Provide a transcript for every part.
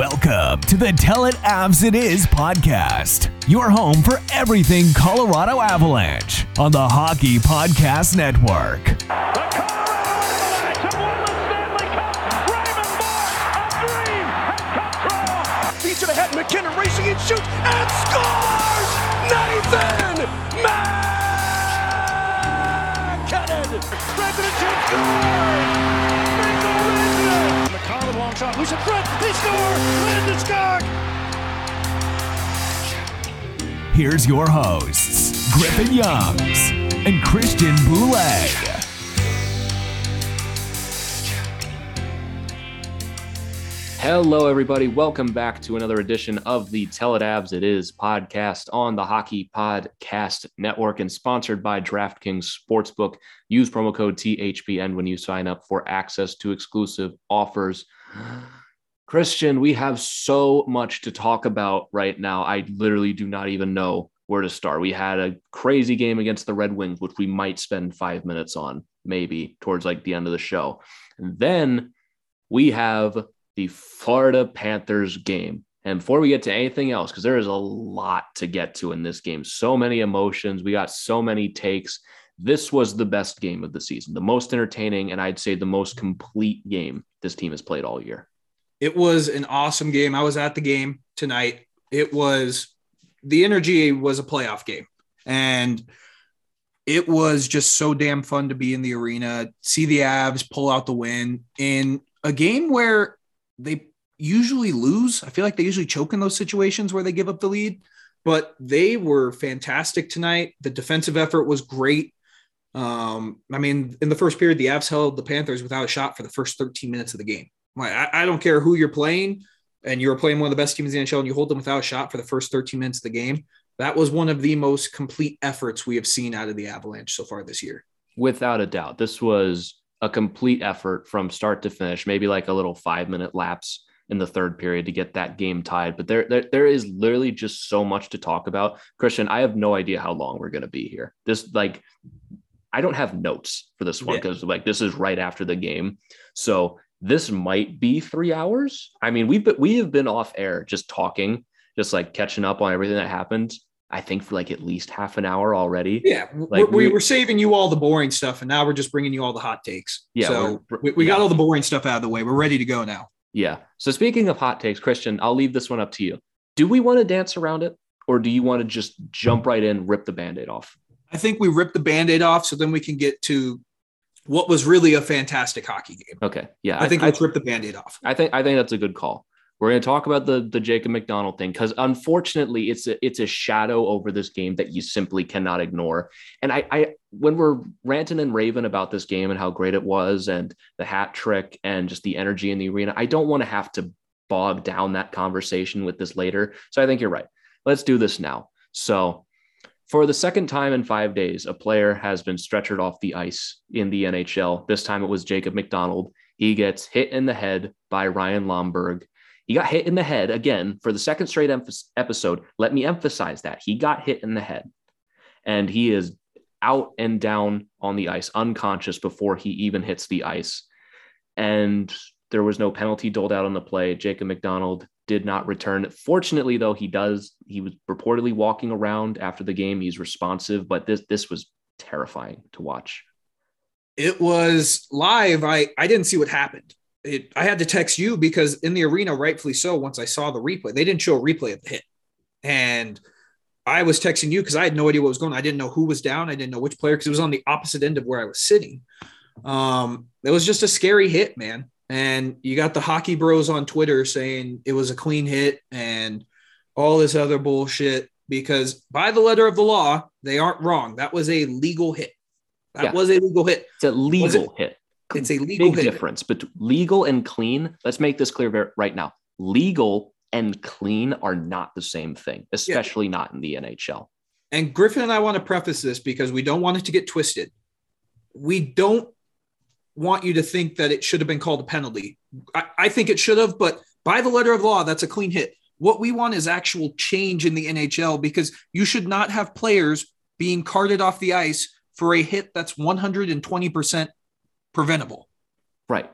Welcome to the Tell It Avs It Is podcast, your home for everything Colorado Avalanche on the Hockey Podcast Network. The Colorado Avalanche have won the Stanley Cup. Raymond dream MacKinnon racing and shoots and scores! Nathan MacKinnon! President scores! Mikko Rantanen. Makar long shot, loose in front, they score! Landeskog! Here's your hosts, Griffin Youngs and Christian Boulay. Hello, everybody. Welcome back to another edition of the Tell It Avs It Is podcast on the Hockey Podcast Network and sponsored by DraftKings Sportsbook. Use promo code THPN when you sign up for access to exclusive offers. Christian, we have so much to talk about right now. I literally do not even know where to start. We had a crazy game against the Red Wings, which we might spend five minutes on, maybe towards like the end of the show. And then we have the Florida Panthers game. And before we get to anything else, because there is a lot to get to in this game, so many emotions, we got so many takes. This was the best game of the season, the most entertaining, and I'd say the most complete game this team has played all year. It was an awesome game. I was at the game tonight. It was the energy was a playoff game. And it was just so damn fun to be in the arena, see the Avs pull out the win in a game where they usually lose. I feel like they usually choke in those situations where they give up the lead, but they were fantastic tonight. The defensive effort was great. Um, I mean, in the first period, the Avs held the Panthers without a shot for the first 13 minutes of the game. Like, I, I don't care who you're playing, and you're playing one of the best teams in the NHL, and you hold them without a shot for the first 13 minutes of the game. That was one of the most complete efforts we have seen out of the Avalanche so far this year. Without a doubt, this was a complete effort from start to finish, maybe like a little five minute lapse in the third period to get that game tied. But there, there, there is literally just so much to talk about. Christian, I have no idea how long we're going to be here. This, like, I don't have notes for this one because, yeah. like, this is right after the game. So this might be three hours. I mean, we've been, we have been off air just talking, just like catching up on everything that happened. I think for like at least half an hour already. Yeah, like we, we were saving you all the boring stuff, and now we're just bringing you all the hot takes. Yeah, so we, we got yeah. all the boring stuff out of the way. We're ready to go now. Yeah. So speaking of hot takes, Christian, I'll leave this one up to you. Do we want to dance around it, or do you want to just jump right in, rip the band-aid off? I think we ripped the band-aid off, so then we can get to what was really a fantastic hockey game. Okay. Yeah. I think I, let's rip the band-aid off. I think I think that's a good call. We're going to talk about the the Jacob MacDonald thing because unfortunately, it's a it's a shadow over this game that you simply cannot ignore. And I, I when we're ranting and raving about this game and how great it was, and the hat trick, and just the energy in the arena, I don't want to have to bog down that conversation with this later. So I think you're right. Let's do this now. So for the second time in five days, a player has been stretchered off the ice in the NHL. This time it was Jacob MacDonald. He gets hit in the head by Ryan Lomberg. He got hit in the head again for the second straight episode. Let me emphasize that he got hit in the head and he is out and down on the ice, unconscious before he even hits the ice. And there was no penalty doled out on the play. Jacob MacDonald did not return. Fortunately, though, he does. He was reportedly walking around after the game. He's responsive, but this this was terrifying to watch. It was live. I I didn't see what happened. It, I had to text you because in the arena, rightfully so. Once I saw the replay, they didn't show a replay of the hit, and I was texting you because I had no idea what was going on. I didn't know who was down. I didn't know which player because it was on the opposite end of where I was sitting. Um, it was just a scary hit, man. And you got the hockey bros on Twitter saying it was a clean hit and all this other bullshit because by the letter of the law, they aren't wrong. That was a legal hit. That yeah. was a legal hit. It's a legal it? hit. It's a legal Big hit. difference between legal and clean. Let's make this clear right now. Legal and clean are not the same thing, especially yeah. not in the NHL. And Griffin and I want to preface this because we don't want it to get twisted. We don't want you to think that it should have been called a penalty. I, I think it should have, but by the letter of law, that's a clean hit. What we want is actual change in the NHL because you should not have players being carted off the ice for a hit that's 120% preventable. Right.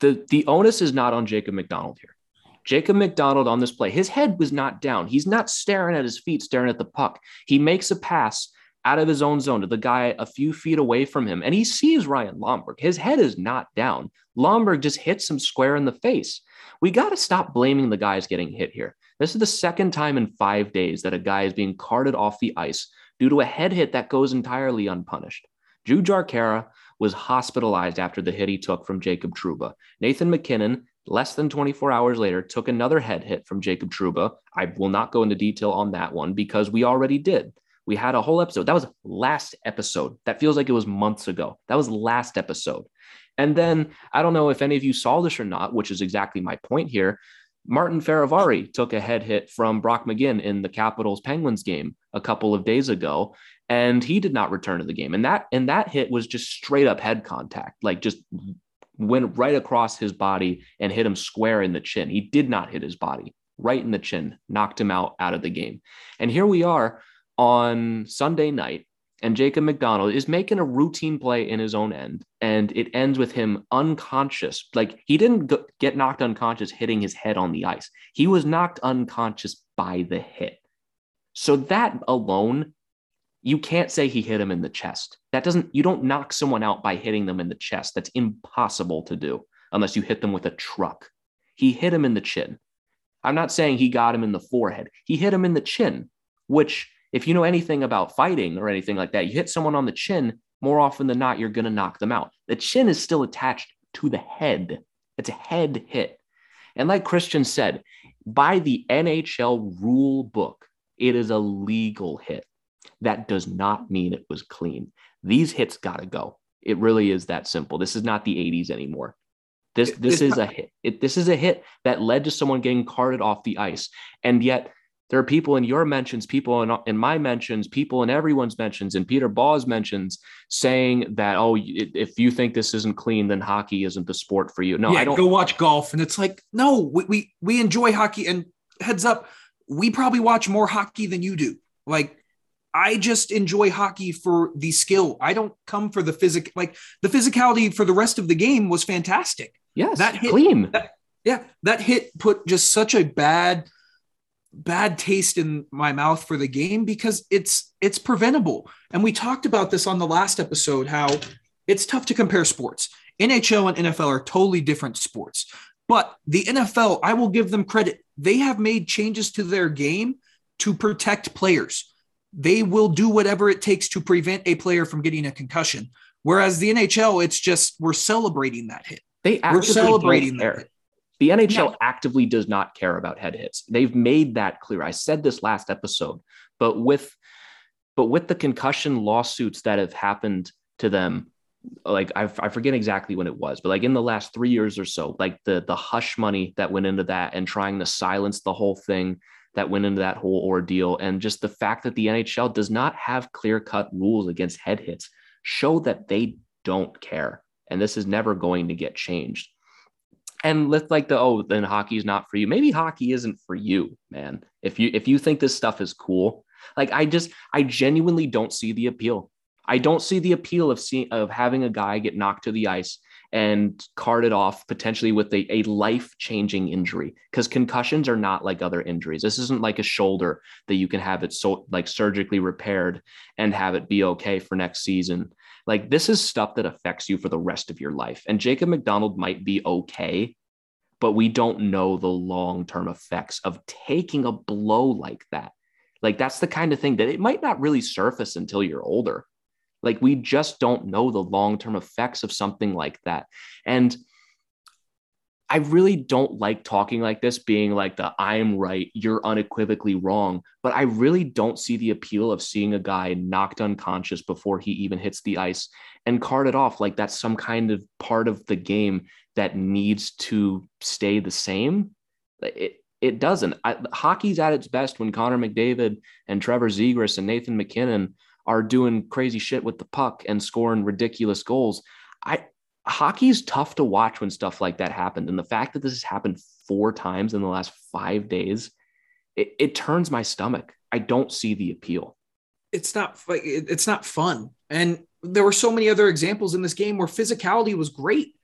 The the onus is not on Jacob MacDonald here. Jacob MacDonald on this play, his head was not down. He's not staring at his feet, staring at the puck. He makes a pass out of his own zone to the guy a few feet away from him, and he sees Ryan Lomberg. His head is not down. Lomberg just hits him square in the face. We got to stop blaming the guys getting hit here. This is the second time in five days that a guy is being carted off the ice due to a head hit that goes entirely unpunished. Jujhar Khaira was hospitalized after the hit he took from Jacob Trouba. Nathan MacKinnon, Less than 24 hours later, took another head hit from Jacob Trouba. I will not go into detail on that one because we already did. We had a whole episode. That was last episode. That feels like it was months ago. That was last episode. And then I don't know if any of you saw this or not, which is exactly my point here. Martin Fehervary took a head hit from Brock McGinn in the Capitals Penguins game a couple of days ago, and he did not return to the game. And that and that hit was just straight up head contact, like just went right across his body and hit him square in the chin. He did not hit his body, right in the chin, knocked him out out of the game. And here we are on Sunday night, and Jacob MacDonald is making a routine play in his own end, and it ends with him unconscious. Like he didn't get knocked unconscious hitting his head on the ice, he was knocked unconscious by the hit. So that alone you can't say he hit him in the chest. That doesn't, you don't knock someone out by hitting them in the chest. That's impossible to do unless you hit them with a truck. He hit him in the chin. I'm not saying he got him in the forehead. He hit him in the chin, which, if you know anything about fighting or anything like that, you hit someone on the chin, more often than not, you're going to knock them out. The chin is still attached to the head. It's a head hit. And like Christian said, by the NHL rule book, it is a legal hit that does not mean it was clean. These hits got to go. It really is that simple. This is not the 80s anymore. This this is a hit. It, this is a hit that led to someone getting carted off the ice, and yet there are people in your mentions, people in, in my mentions, people in everyone's mentions, and Peter Baugh's mentions saying that, oh, if you think this isn't clean, then hockey isn't the sport for you. No, yeah, I don't go watch golf. And it's like, no, we, we, we enjoy hockey. And heads up, we probably watch more hockey than you do. Like I just enjoy hockey for the skill. I don't come for the physic like the physicality for the rest of the game was fantastic. Yes, that hit, clean. That, yeah, that hit put just such a bad bad taste in my mouth for the game because it's it's preventable. And we talked about this on the last episode how it's tough to compare sports. NHL and NFL are totally different sports. But the NFL, I will give them credit. They have made changes to their game to protect players they will do whatever it takes to prevent a player from getting a concussion. Whereas the NHL, it's just we're celebrating that hit. They we're celebrating that hit. The NHL yeah. actively does not care about head hits. They've made that clear. I said this last episode, but with but with the concussion lawsuits that have happened to them, like I, I forget exactly when it was, but like in the last three years or so, like the the hush money that went into that and trying to silence the whole thing that went into that whole ordeal. And just the fact that the NHL does not have clear cut rules against head hits show that they don't care. And this is never going to get changed. And let like the oh, then hockey's not for you. Maybe hockey isn't for you, man. If you if you think this stuff is cool, like I just I genuinely don't see the appeal. I don't see the appeal of seeing of having a guy get knocked to the ice and carted off potentially with a, a life changing injury because concussions are not like other injuries. This isn't like a shoulder that you can have it so like surgically repaired and have it be okay for next season. Like this is stuff that affects you for the rest of your life. And Jacob MacDonald might be okay, but we don't know the long term effects of taking a blow like that. Like that's the kind of thing that it might not really surface until you're older. Like we just don't know the long term effects of something like that. And I really don't like talking like this, being like the I'm right, you're unequivocally wrong. But I really don't see the appeal of seeing a guy knocked unconscious before he even hits the ice and carted off like that's some kind of part of the game that needs to stay the same. It, it doesn't. I, hockey's at its best when Connor McDavid and Trevor Zegras and Nathan MacKinnon are doing crazy shit with the puck and scoring ridiculous goals. I hockey is tough to watch when stuff like that happened. And the fact that this has happened four times in the last five days, it, it turns my stomach. I don't see the appeal. It's not like it's not fun. And there were so many other examples in this game where physicality was great.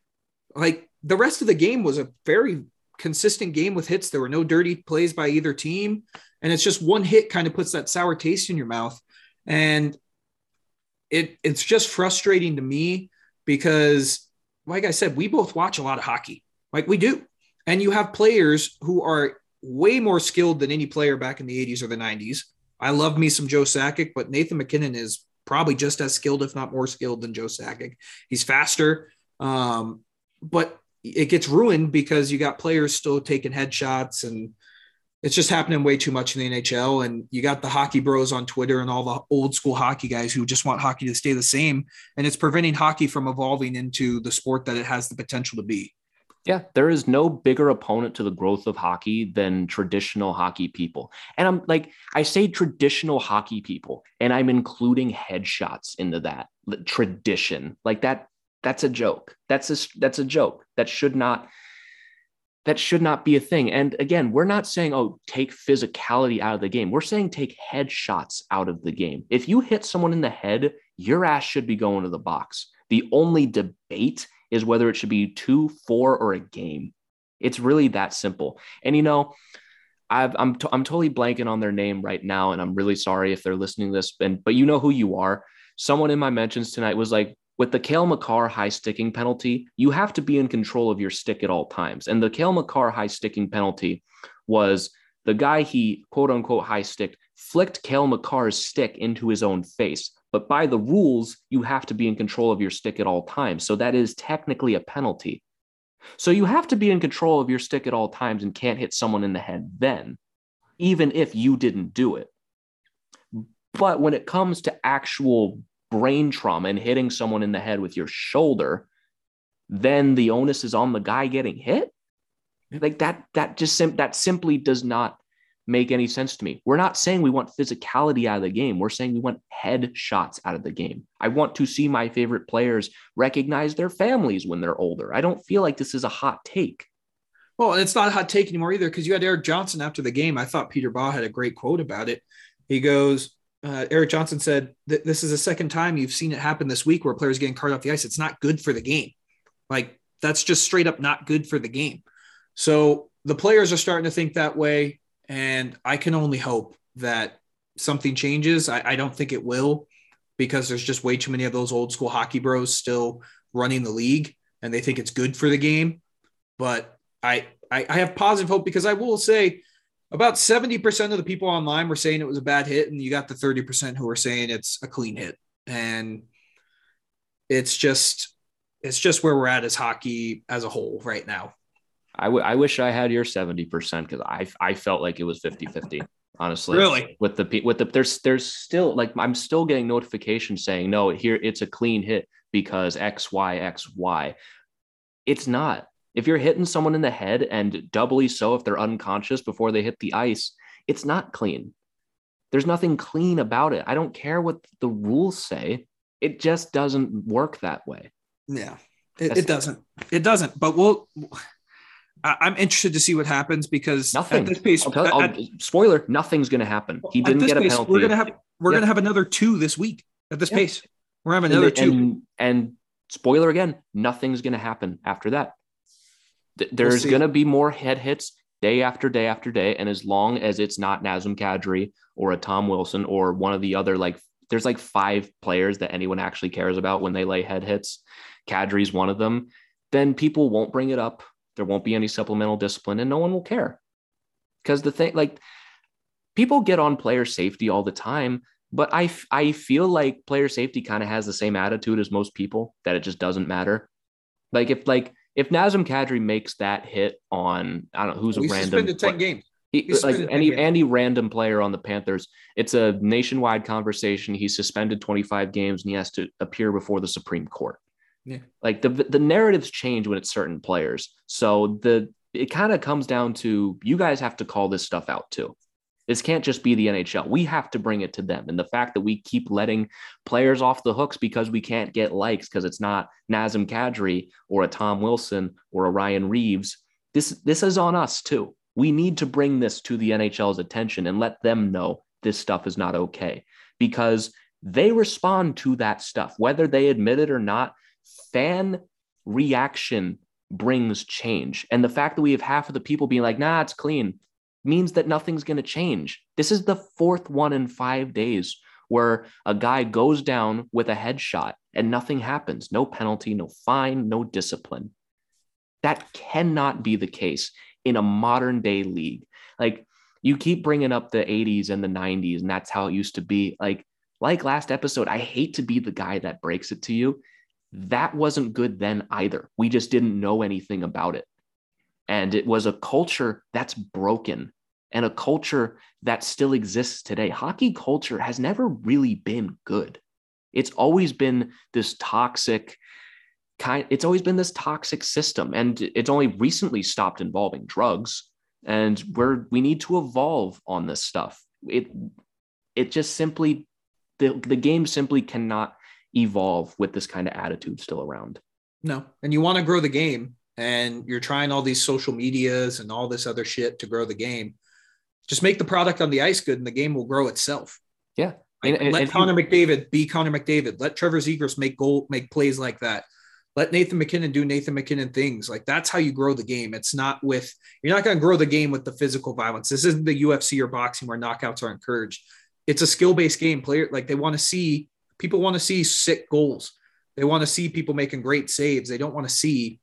Like the rest of the game was a very consistent game with hits. There were no dirty plays by either team. And it's just one hit kind of puts that sour taste in your mouth. And it it's just frustrating to me because like I said, we both watch a lot of hockey. Like we do. And you have players who are way more skilled than any player back in the 80s or the 90s. I love me some Joe Sakic, but Nathan MacKinnon is probably just as skilled, if not more skilled than Joe Sakic. He's faster. Um, but it gets ruined because you got players still taking headshots and it's just happening way too much in the NHL. And you got the hockey bros on Twitter and all the old school hockey guys who just want hockey to stay the same. And it's preventing hockey from evolving into the sport that it has the potential to be. Yeah, there is no bigger opponent to the growth of hockey than traditional hockey people. And I'm like, I say traditional hockey people, and I'm including headshots into that tradition. Like that, that's a joke. That's a that's a joke. That should not that should not be a thing. And again, we're not saying, oh, take physicality out of the game. We're saying take headshots out of the game. If you hit someone in the head, your ass should be going to the box. The only debate is whether it should be two, four, or a game. It's really that simple. And you know, I've, I'm t- I'm totally blanking on their name right now, and I'm really sorry if they're listening to this. And but you know who you are. Someone in my mentions tonight was like, with the Cale Makar high sticking penalty, you have to be in control of your stick at all times. And the Cale Makar high sticking penalty was the guy he quote unquote high sticked flicked Cale Makar's stick into his own face. But by the rules, you have to be in control of your stick at all times. So that is technically a penalty. So you have to be in control of your stick at all times and can't hit someone in the head then, even if you didn't do it. But when it comes to actual brain trauma and hitting someone in the head with your shoulder, then the onus is on the guy getting hit. Like that, that just sim- that simply does not make any sense to me. We're not saying we want physicality out of the game. We're saying we want head shots out of the game. I want to see my favorite players recognize their families when they're older. I don't feel like this is a hot take. Well, it's not a hot take anymore either because you had Erik Johnson after the game. I thought Peter Baugh had a great quote about it. He goes, uh, Erik Johnson said that this is the second time you've seen it happen this week where players getting carted off the ice. It's not good for the game. Like that's just straight up not good for the game. So the players are starting to think that way. And I can only hope that something changes. I, I don't think it will because there's just way too many of those old school hockey bros still running the league and they think it's good for the game. But I, I, I have positive hope because I will say about 70% of the people online were saying it was a bad hit and you got the 30% who are saying it's a clean hit. And it's just it's just where we're at as hockey as a whole right now. I, w- I wish i had your 70% because I, I felt like it was 50 50 honestly. Really? With the with the there's there's still like i'm still getting notifications saying no here it's a clean hit because x y x y. It's not if you're hitting someone in the head and doubly so if they're unconscious before they hit the ice, it's not clean. There's nothing clean about it. I don't care what the rules say. It just doesn't work that way. Yeah, it, it doesn't. It doesn't. But we'll. I'm interested to see what happens because nothing. At this pace, I'll tell, I'll, spoiler: nothing's going to happen. He didn't get a pace, penalty. We're going to have we're yeah. going to have another two this week at this yeah. pace. We're having another and, two. And, and spoiler again: nothing's going to happen after that there's we'll going to be more head hits day after day after day. And as long as it's not Nazem Kadri or a Tom Wilson or one of the other like there's like five players that anyone actually cares about when they lay head hits. Kadri's one of them. Then people won't bring it up. There won't be any supplemental discipline, and no one will care. Because the thing, like, people get on player safety all the time, but I I feel like player safety kind of has the same attitude as most people that it just doesn't matter. Like if like if Nazem Kadri makes that hit on I don't know who's a We random suspended 10 but- games. he, He's like any ten games. any random player on the Panthers, it's a nationwide conversation. He's suspended 25 games and he has to appear before the Supreme Court. Yeah. Like the the narratives change when it's certain players. So the it kind of comes down to you guys have to call this stuff out too. This can't just be the NHL. We have to bring it to them. And the fact that we keep letting players off the hooks because we can't get likes because it's not Nazem Kadri or a Tom Wilson or a Ryan Reaves. This this is on us too. We need to bring this to the NHL's attention and let them know this stuff is not okay because they respond to that stuff, whether they admit it or not. Fan reaction brings change. And the fact that we have half of the people being like, nah, it's clean, means that nothing's going to change. This is the fourth one in five days where a guy goes down with a headshot and nothing happens no penalty, no fine, no discipline. That cannot be the case in a modern day league. Like you keep bringing up the 80s and the 90s, and that's how it used to be. Like, like last episode, I hate to be the guy that breaks it to you. That wasn't good then either. We just didn't know anything about it. And it was a culture that's broken and a culture that still exists today. Hockey culture has never really been good. It's always been this toxic kind it's always been this toxic system and it's only recently stopped involving drugs and we're we need to evolve on this stuff. It it just simply the the game simply cannot evolve with this kind of attitude still around. No. And you want to grow the game and you're trying all these social medias and all this other shit to grow the game. Just make the product on the ice good and the game will grow itself. Yeah. Like, And- and- let and Connor McDavid be Connor McDavid. Let Trevor Zegras make goal, make plays like that. Let Nathan MacKinnon do Nathan MacKinnon things. Like that's how you grow the game. It's not with you're not going to grow the game with the physical violence. This isn't the UFC or boxing where knockouts are encouraged. It's a skill based game. Player like they want to see people want to see sick goals. They want to see people making great saves. They don't want to see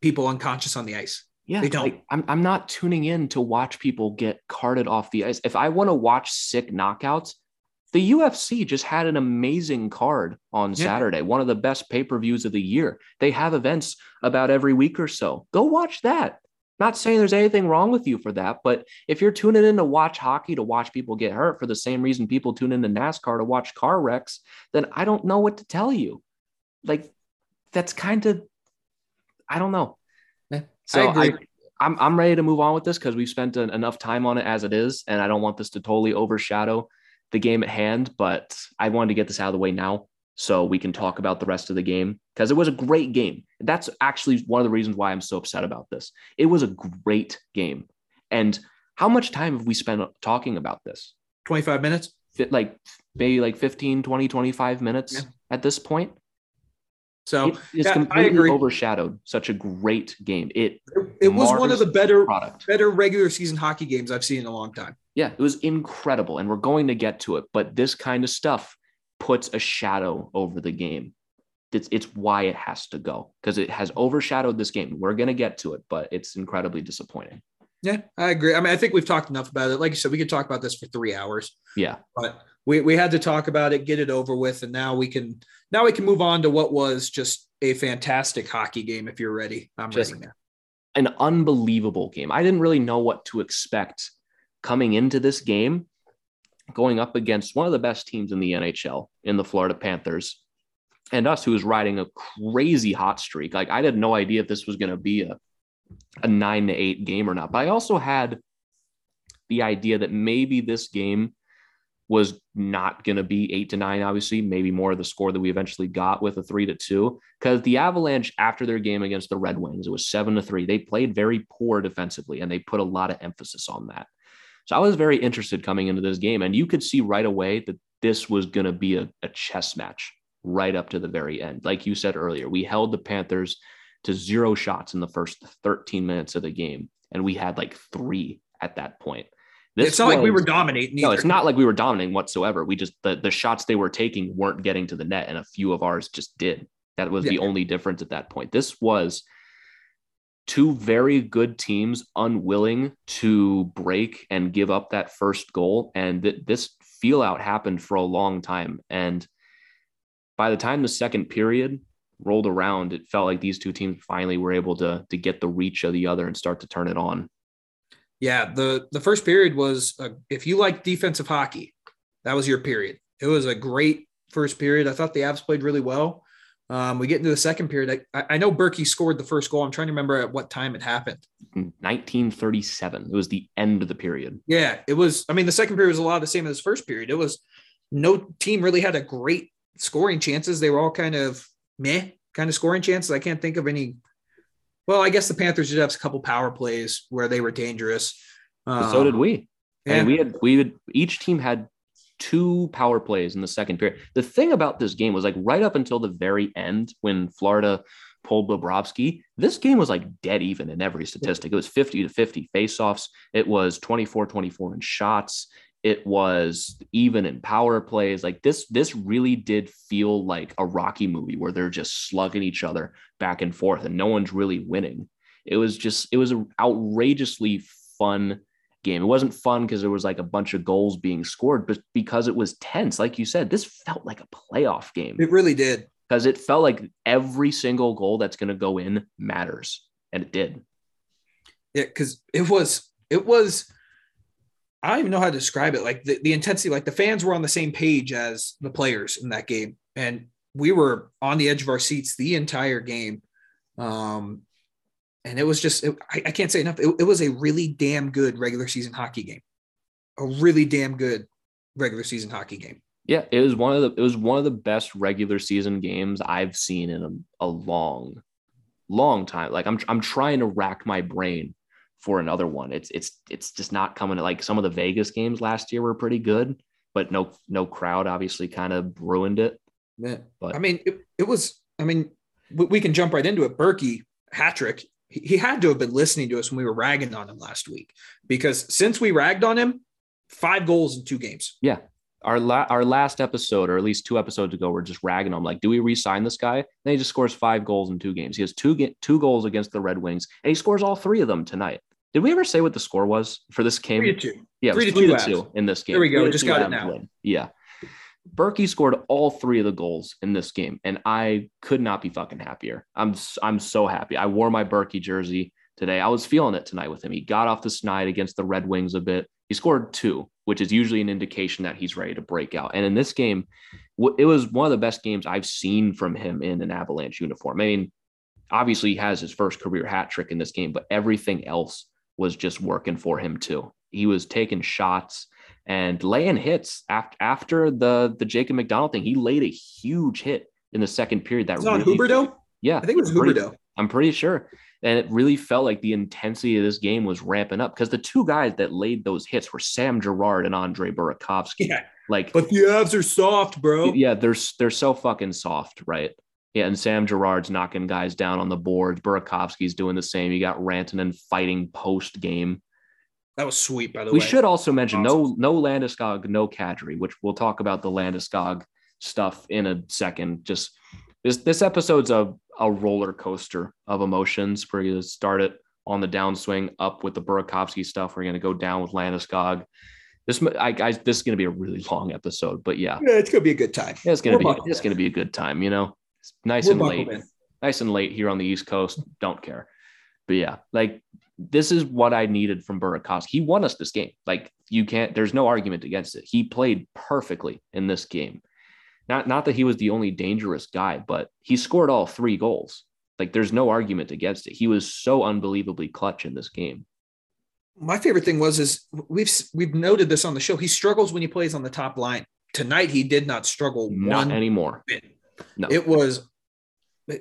people unconscious on the ice. Yeah, They don't. like, I'm, I'm not tuning in to watch people get carted off the ice. If I want to watch sick knockouts, the UFC just had an amazing card on Yeah. Saturday, one of the best pay per views of the year. They have events about every week or so. Go watch that. Not saying there's anything wrong with you for that, but if you're tuning in to watch hockey to watch people get hurt for the same reason people tune into NASCAR to watch car wrecks, then I don't know what to tell you. Like, that's kind of, I don't know. Yeah, So I. I, am I'm ready to move on with this because we've spent an, enough time on it as it is, and I don't want this to totally overshadow the game at hand. But I wanted to get this out of the way now so we can talk about the rest of the game because it was a great game. That's actually one of the reasons why I'm so upset about this. It was a great game, and how much time have we spent talking about this? 25 minutes. Like maybe like 15, 20, 25 minutes Yeah. at this point. So it is yeah, I completely overshadowed such a great game. It it, it was one of the better product. better regular season hockey games I've seen in a long time. Yeah, it was incredible. And we're going to get to it. But this kind of stuff puts a shadow over the game. It's, it's why it has to go because it has overshadowed this game. We're going to get to it, but it's incredibly disappointing. Yeah, I agree. I mean, I think we've talked enough about it. Like you said, we could talk about this for three hours, Yeah. but we, we had to talk about it, get it over with, and now we can now we can move on to what was just a fantastic hockey game. If you're ready, I'm Just- ready now. An unbelievable game. I didn't really know what to expect coming into this game, going up against one of the best teams in the NHL in the Florida Panthers and us, who was riding a crazy hot streak. Like, I had no idea if this was going to be a, a nine to eight game or not. But I also had the idea that maybe this game was not going to be eight to nine, obviously, maybe more of the score that we eventually got with a three to two. Because the Avalanche, after their game against the Red Wings, it was seven to three. They played very poor defensively and they put a lot of emphasis on that. So I was very interested coming into this game. And you could see right away that this was going to be a, a chess match right up to the very end. Like you said earlier, we held the Panthers to zero shots in the first 13 minutes of the game, and we had like three at that point. This it's not like we were dominating. No, it's not like we were dominating whatsoever. We just the the shots they were taking weren't getting to the net, and a few of ours just did. That was the only difference at that point. This was two very good teams unwilling to break and give up that first goal, and th- this feel out happened for a long time. And by the time the second period rolled around, it felt like these two teams finally were able to to get the reach of the other and start to turn it on. Yeah, the the first period was uh, if you like defensive hockey, that was your period. It was a great first period. I thought the Avs played really well. Um, we get into the second period. I, I know Berkey scored the first goal. I'm trying to remember at what time it happened. 1937. It was the end of the period. Yeah, it was. I mean, the second period was a lot of the same as the first period. It was no team really had a great scoring chances. They were all kind of meh kind of scoring chances. I can't think of any. Well, I guess the Panthers did have a couple power plays where they were dangerous. But so did Um, we. yeah. And we had we had each team had two power plays in the second period. The thing about this game was like right up until the very end when Florida pulled Bobrovsky, this game was like dead even in every statistic. It was 50 to 50 faceoffs. It was 24-24 in shots. It was even in power plays. Like this, this really did feel like a Rocky movie where they're just slugging each other back and forth and no one's really winning. It was just, it was an outrageously fun game. It wasn't fun because there was like a bunch of goals being scored, but because it was tense. Like you said, this felt like a playoff game It really did. because it felt like every single goal that's going to go in matters. And it did. Yeah, because it was it was I don't even know how to describe it. Like the, the intensity, like the fans were on the same page as the players in that game. And we were on the edge of our seats the entire game. Um and it was just it, I, I can't say enough. It, it was a really damn good regular season hockey game. A really damn good regular season hockey game. Yeah, it was one of the it was one of the best regular season games I've seen in a, a long, long time. Like I'm I'm trying to rack my brain for another one. It's it's it's just not coming. Like some of the Vegas games last year were pretty good, but no no crowd obviously kind of ruined it. Yeah. But- I mean, it, it was, I mean, we, we can jump right into it. Berkey, hat trick, he, he had to have been listening to us when we were ragging on him last week because since we ragged on him, five goals in two games. Yeah. Our la- our last episode, or at least two episodes ago, we're just ragging on him. Like, do we re-sign this guy? And he just scores five goals in two games. He has two two goals against the Red Wings, and he scores all three of them tonight. Did we ever say what the score was for this game? Three to two. Yeah, it was Three to three two to two in this game. There we go. Just got it now. win. Yeah. Berkey scored all three of the goals in this game, and I could not be fucking happier. I'm I'm so happy. I wore my Berkey jersey today. I was feeling it tonight with him. He got off the snide against the Red Wings a bit. He scored two, which is usually an indication that he's ready to break out. And in this game, it was one of the best games I've seen from him in an Avalanche uniform. I mean, obviously he has his first career hat trick in this game, but everything else was just working for him too. He was taking shots and laying hits after after the the Jacob MacDonald thing. He laid a huge hit in the second period. That on really, Huberdeau. yeah, I think it was pretty- Huberdeau. I'm pretty sure. And it really felt like the intensity of this game was ramping up because the two guys that laid those hits were Sam Girard and Andre Burakovsky. Yeah. Like, But the Avs are soft, bro. yeah, they're they're so fucking soft, right? Yeah, and Sam Girard's knocking guys down on the boards. Burakovsky's doing the same. You got Rantanen fighting post game. That was sweet, by the We way. We should also mention no no Landeskog, no Kadri, which we'll talk about the Landeskog stuff in a second. Just this this episode's a a roller coaster of emotions. We're gonna start it on the downswing, up with the Burakovsky stuff. We're gonna go down with Landeskog. This I, I this is gonna be a really long episode, but yeah, Yeah, it's gonna be a good time. it's gonna We're be it's gonna be a good time. You know, it's nice We're and late in. nice and late here on the East Coast. Don't care. But yeah, like this is what I needed from Burakovsky. He won us this game. Like you can't, there's no argument against it. He played perfectly in this game. Not not that he was the only dangerous guy, but he scored all three goals. Like there's no argument against it. He was so unbelievably clutch in this game. My favorite thing was is we've we've noted this on the show. He struggles when he plays on the top line. Tonight he did not struggle Not one anymore. bit. No. It was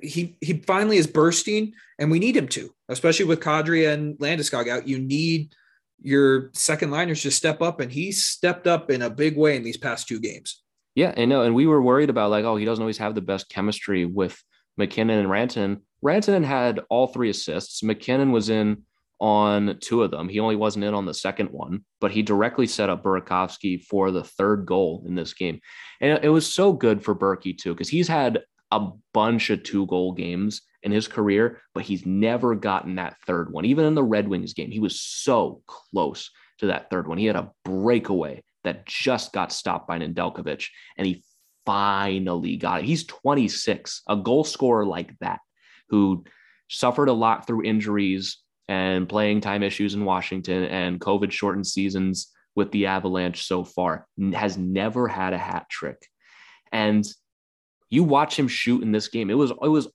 he he finally is bursting, and we need him to, especially with Kadri and Landeskog out. You need your second liners to step up, and he stepped up in a big way in these past two games. Yeah, I know. And we were worried about like, oh, he doesn't always have the best chemistry with MacKinnon and Rantanen. Rantanen had all three assists. MacKinnon was in on two of them. He only wasn't in on the second one, but he directly set up Burakovsky for the third goal in this game. And it was so good for Berkey too, because he's had a bunch of two goal games in his career, but he's never gotten that third one. Even in the Red Wings game, he was so close to that third one. He had a breakaway that just got stopped by Nedeljkovic, and he finally got it. He's 26, a goal scorer like that, who suffered a lot through injuries and playing time issues in Washington and COVID shortened seasons with the Avalanche so far, has never had a hat trick. And you watch him shoot in this game. It was it was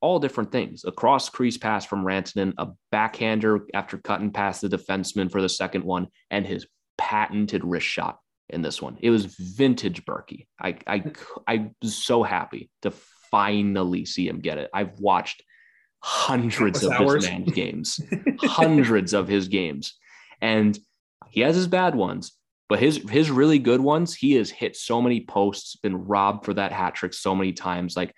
all different things. A cross crease pass from Rantanen, a backhander after cutting past the defenseman for the second one, and his patented wrist shot in this one. It was vintage Berkey. I I I was so happy to finally see him get it. I've watched hundreds of hours. this man's games, hundreds of his games, and he has his bad ones, but his his really good ones, he has hit so many posts, been robbed for that hat trick so many times. Like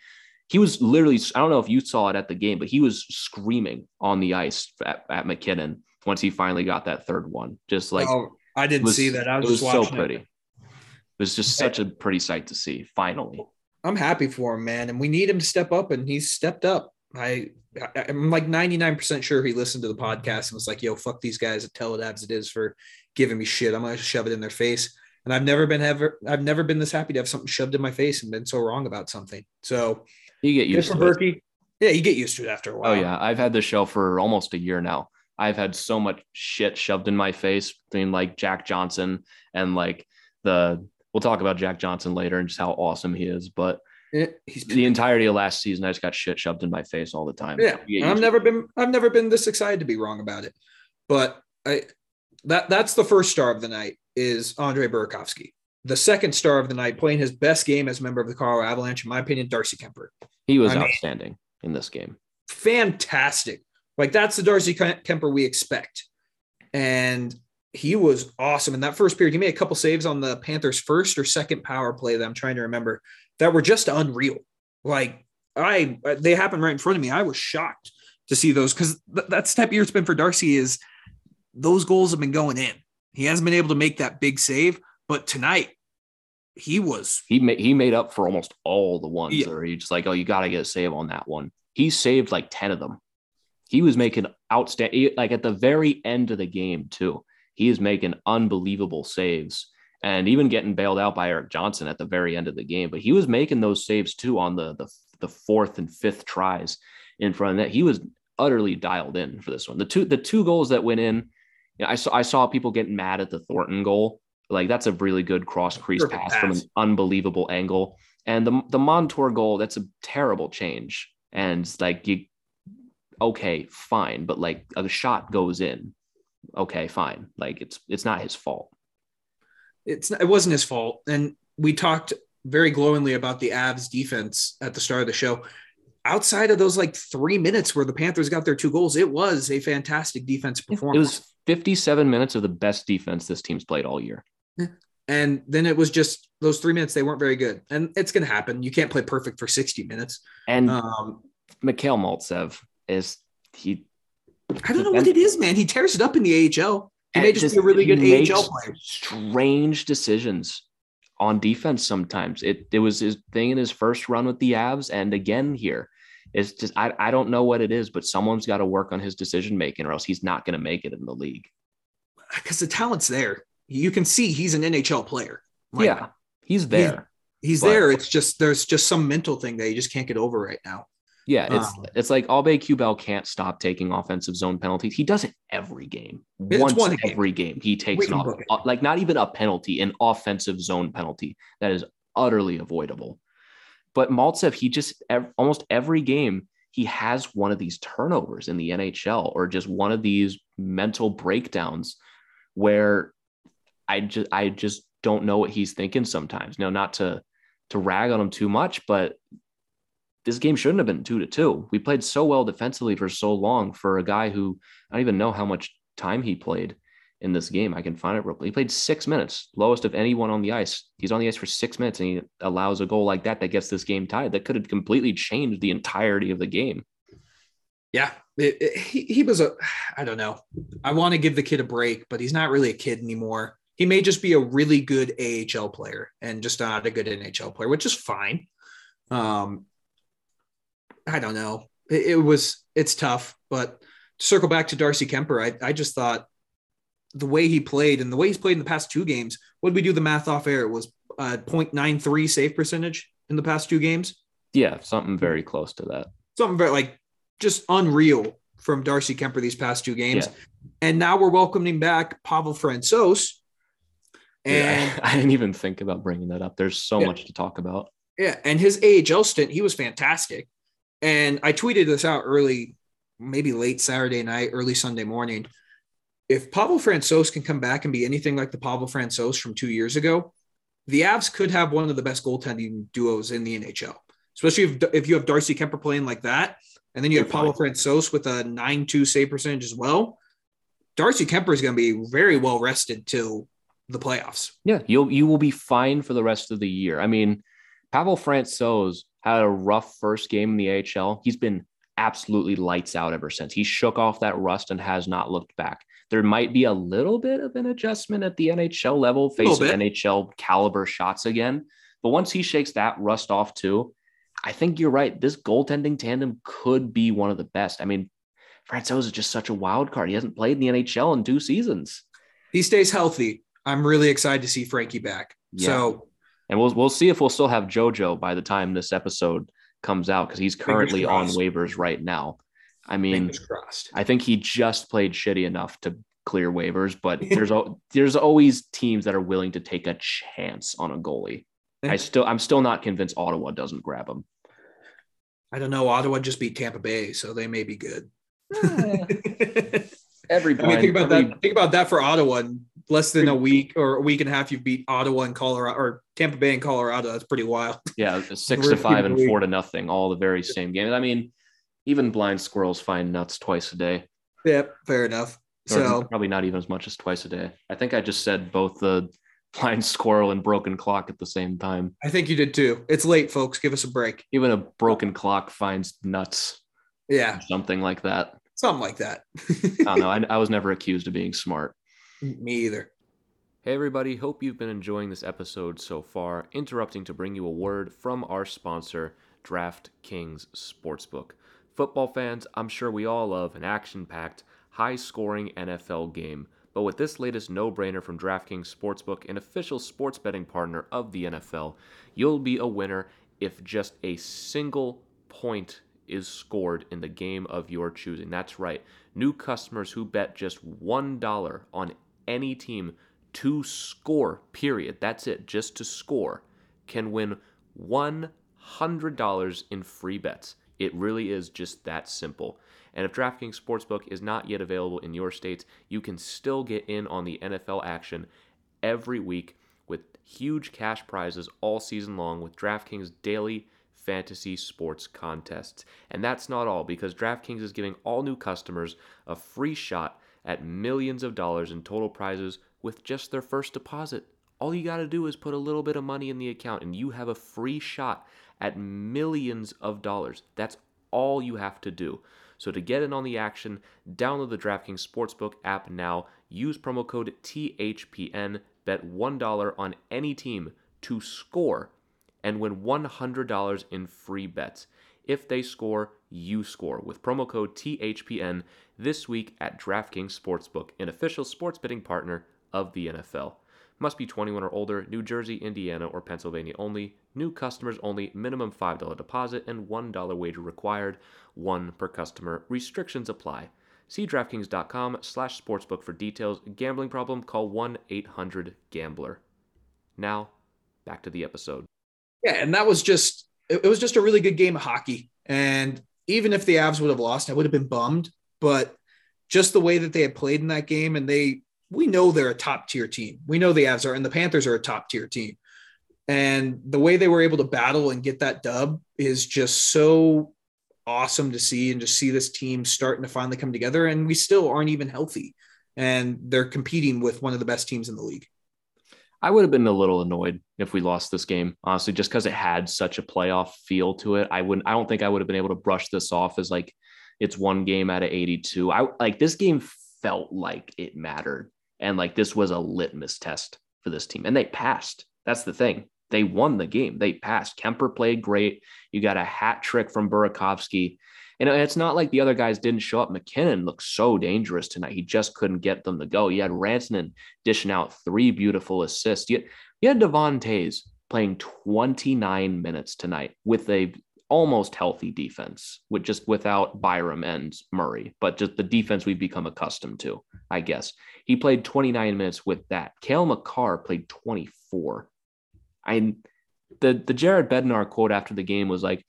he was literally, I don't know if you saw it at the game, but he was screaming on the ice at, at MacKinnon once he finally got that third one. Just like oh, I didn't was, see that. I was, it was so pretty. It. it was just such a pretty sight to see. Finally, I'm happy for him, man, and we need him to step up, and he's stepped up. I I'm like 99% sure he listened to the podcast and was like, yo, fuck these guys at Tell It is for giving me shit. I'm gonna shove it in their face. And I've never been ever I've never been this happy to have something shoved in my face and been so wrong about something. So you get used to Berkey. it. Yeah, you get used to it after a oh, while. Oh yeah. I've had this show for almost a year now. I've had so much shit shoved in my face between like Jack Johnson and like the we'll talk about Jack Johnson later and just how awesome he is. But Eh, it, the entirety of last season, I just got shit shoved in my face all the time. Yeah, I've never been I've never been this excited to be wrong about it. But I that that's the first star of the night is Andre Burakovsky. The second star of the night, playing his best game as a member of the Colorado Avalanche, in my opinion, Darcy Kuemper. He was I outstanding mean, in this game. Fantastic. Like that's the Darcy Kuemper we expect. And he was awesome in that first period. He made a couple saves on the Panthers' first or second power play that I'm trying to remember that were just unreal. Like I, they happened right in front of me. I was shocked to see those because th- that's the type of year it's been for Darcy. Is those goals have been going in. He hasn't been able to make that big save, but tonight he was. He made he made up for almost all the ones yeah. where he's just like, oh, you got to get a save on that one. He saved like ten of them. He was making outstanding, like at the very end of the game too. He is making unbelievable saves and even getting bailed out by Erik Johnson at the very end of the game. But he was making those saves too on the the, the fourth and fifth tries in front of that. He was utterly dialed in for this one. The two the two goals that went in, you know, I saw I saw people getting mad at the Thornton goal. Like that's a really good cross crease pass, pass, from an unbelievable angle. And the the Montour goal, that's a terrible change. And like you okay, fine, but like a shot goes in. Okay, fine. Like it's it's not his fault it's it wasn't his fault. And we talked very glowingly about the Avs defense at the start of the show. Outside of those like three minutes where the Panthers got their two goals, it was a fantastic defense performance. It was 57 minutes of the best defense this team's played all year. And then it was just those three minutes, they weren't very good. And it's going to happen. You can't play perfect for 60 minutes. And um, Mikhail Maltsev is he. I don't know what it is, man. He tears it up in the AHL. He may just, just, be a really good AHL player. Strange decisions on defense sometimes. It it was his thing in his first run with the Avs, and again here. It's just I, I don't know what it is, but someone's got to work on his decision making, or else he's not going to make it in the league. Because the talent's there. You can see he's an NHL player. Like, yeah, he's there. He's, he's there. It's just there's just some mental thing that you just can't get over right now. Yeah, it's um, it's like Aube-Kubel can't stop taking offensive zone penalties. He does it every game. Once one every game. game, he takes an off, uh, like not even a penalty, an offensive zone penalty that is utterly avoidable. But Maltsev, he just ev- almost every game he has one of these turnovers in the NHL or just one of these mental breakdowns where I just I just don't know what he's thinking sometimes. Now, not to to rag on him too much, but this game shouldn't have been two to two. We played so well defensively for so long for a guy who I don't even know how much time he played in this game. I can find it real. quick. He played six minutes, lowest of anyone on the ice. He's on the ice for six minutes, and he allows a goal like that that gets this game tied. That could have completely changed the entirety of the game. Yeah, it, it, he, he was a, I don't know. I want to give the kid a break, but he's not really a kid anymore. He may just be a really good AHL player and just not a good NHL player, which is fine. Um, I don't know. It, it was, it's tough, but to circle back to Darcy Kuemper, I, I just thought the way he played and the way he's played in the past two games, what did we do the math off air? It was uh, 0.93 save percentage in the past two games. Yeah, something very close to that. Something very like just unreal from Darcy Kuemper these past two games. Yeah. And now we're welcoming back Pavel Francouz. And yeah, I, I, didn't even think about bringing that up. There's so yeah. much to talk about. Yeah. And his AHL stint, he was fantastic. And I tweeted this out early, maybe late Saturday night, early Sunday morning. If Pavel Francouz can come back and be anything like the Pavel Francouz from two years ago, the Avs could have one of the best goaltending duos in the NHL, especially if, if you have Darcy Kuemper playing like that and then you have Pavel Francouz with a 9-2 save percentage as well. Darcy Kuemper is going to be very well rested till the playoffs. Yeah, you'll you will be fine for the rest of the year. I mean, Pavel Francouz had a rough first game in the AHL. He's been absolutely lights out ever since. He shook off that rust and has not looked back. There might be a little bit of an adjustment at the NHL level, facing NHL caliber shots again. But once he shakes that rust off too, I think you're right. This goaltending tandem could be one of the best. I mean, Francouz is just such a wild card. He hasn't played in the NHL in two seasons. He stays healthy. I'm really excited to see Frankie back. Yeah. So, and we'll we'll see if we'll still have JoJo by the time this episode comes out because he's currently on waivers right now. I mean, I think he just played shitty enough to clear waivers, but there's there's always teams that are willing to take a chance on a goalie. I still I'm still not convinced Ottawa doesn't grab him. I don't know. Ottawa just beat Tampa Bay, so they may be good. Ah. every I mean, think about every, that. Think about that for Ottawa. In less than a week or a week and a half, you've beat Ottawa and Colorado or Tampa Bay and Colorado. That's pretty wild. Yeah, six to five and four to nothing, all the very same game. I mean, even blind squirrels find nuts twice a day. Yep, fair enough. Or so probably not even as much as twice a day. I think I just said both the blind squirrel and broken clock at the same time. I think you did too. It's late, folks. Give us a break. Even a broken clock finds nuts. Yeah. Something like that. Something like that. I don't know. I, I was never accused of being smart. Me either. Hey, everybody. Hope you've been enjoying this episode so far. Interrupting to bring you a word from our sponsor, DraftKings Sportsbook. Football fans, I'm sure we all love an action packed, high scoring NFL game. But with this latest no brainer from DraftKings Sportsbook, an official sports betting partner of the NFL, you'll be a winner if just a single point is scored in the game of your choosing. That's right. New customers who bet just $1 on any team to score, period, that's it, just to score, can win $100 in free bets. It really is just that simple. And if DraftKings Sportsbook is not yet available in your states, you can still get in on the NFL action every week with huge cash prizes all season long with DraftKings daily fantasy sports contests. And that's not all because DraftKings is giving all new customers a free shot at millions of dollars in total prizes with just their first deposit. All you got to do is put a little bit of money in the account and you have a free shot at millions of dollars. That's all you have to do. So to get in on the action, download the DraftKings Sportsbook app now. Use promo code THPN. Bet $1 on any team to score and win $100 in free bets. If they score, you score with promo code THPN this week at DraftKings Sportsbook, an official sports betting partner of the NFL. Must be 21 or older, New Jersey, Indiana, or Pennsylvania only. New customers only, minimum $5 deposit and $1 wager required, one per customer. Restrictions apply. See DraftKings.com slash sportsbook for details. Gambling problem? Call 1-800-GAMBLER. Now, back to the episode. Yeah, and that was just, it was just a really good game of hockey. And even if the Avs would have lost, I would have been bummed. But just the way that they had played in that game and they we know they're a top tier team. We know the Avs are, and the Panthers are a top tier team. And the way they were able to battle and get that dub is just so awesome to see and just see this team starting to finally come together. And we still aren't even healthy. And they're competing with one of the best teams in the league. I would have been a little annoyed if we lost this game, honestly, just because it had such a playoff feel to it. I wouldn't, I don't think I would have been able to brush this off as like It's one game out of 82. I like this game felt like it mattered. And like this was a litmus test for this team. And they passed. That's the thing. They won the game. They passed. Kuemper played great. You got a hat trick from Burakovsky. And it's not like the other guys didn't show up. MacKinnon looked so dangerous tonight. He just couldn't get them to go. You had Rantanen dishing out three beautiful assists. You, had Devon Toews playing 29 minutes tonight with a almost healthy defense, with just without Byram and Murray, but just the defense we've become accustomed to, I guess. He played 29 minutes with that. Cale Makar played 24. I the the Jared Bednar quote after the game was like,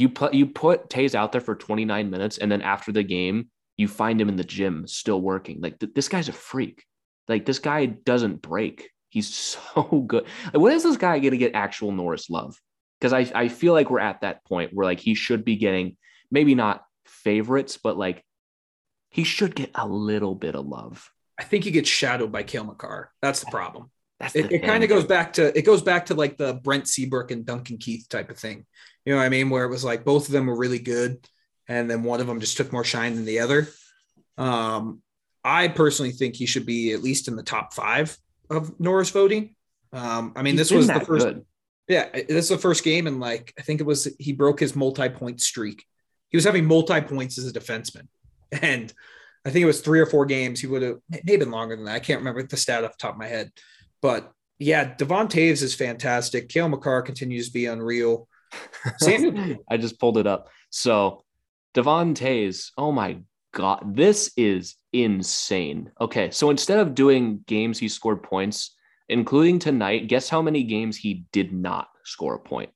you put you put Toews out there for 29 minutes, and then after the game, you find him in the gym still working. Like th- this guy's a freak. Like this guy doesn't break. He's so good. Like, when is this guy going to get actual Norris love? Because I, I feel like we're at that point where like he should be getting maybe not favorites, but like he should get a little bit of love. I think he gets shadowed by Cale Makar. That's the problem. That's it, it kind of goes back to it goes back to like the Brent Seabrook and Duncan Keith type of thing. You know what I mean? Where it was like both of them were really good, and then one of them just took more shine than the other. Um, I personally think he should be at least in the top five of Norris voting. Um, I mean, He's this was the first. Good. Yeah, this is the first game, and like I think it was he broke his multi-point streak. He was having multi points as a defenseman, and I think it was three or four games. He would have maybe been longer than that. I can't remember the stat off the top of my head, but yeah, Devon Toews is fantastic. Cale Makar continues to be unreal. Samuel, I just pulled it up. So Devon Toews, oh my god, this is insane. Okay, so instead of doing games he scored points, including tonight, guess how many games he did not score a point?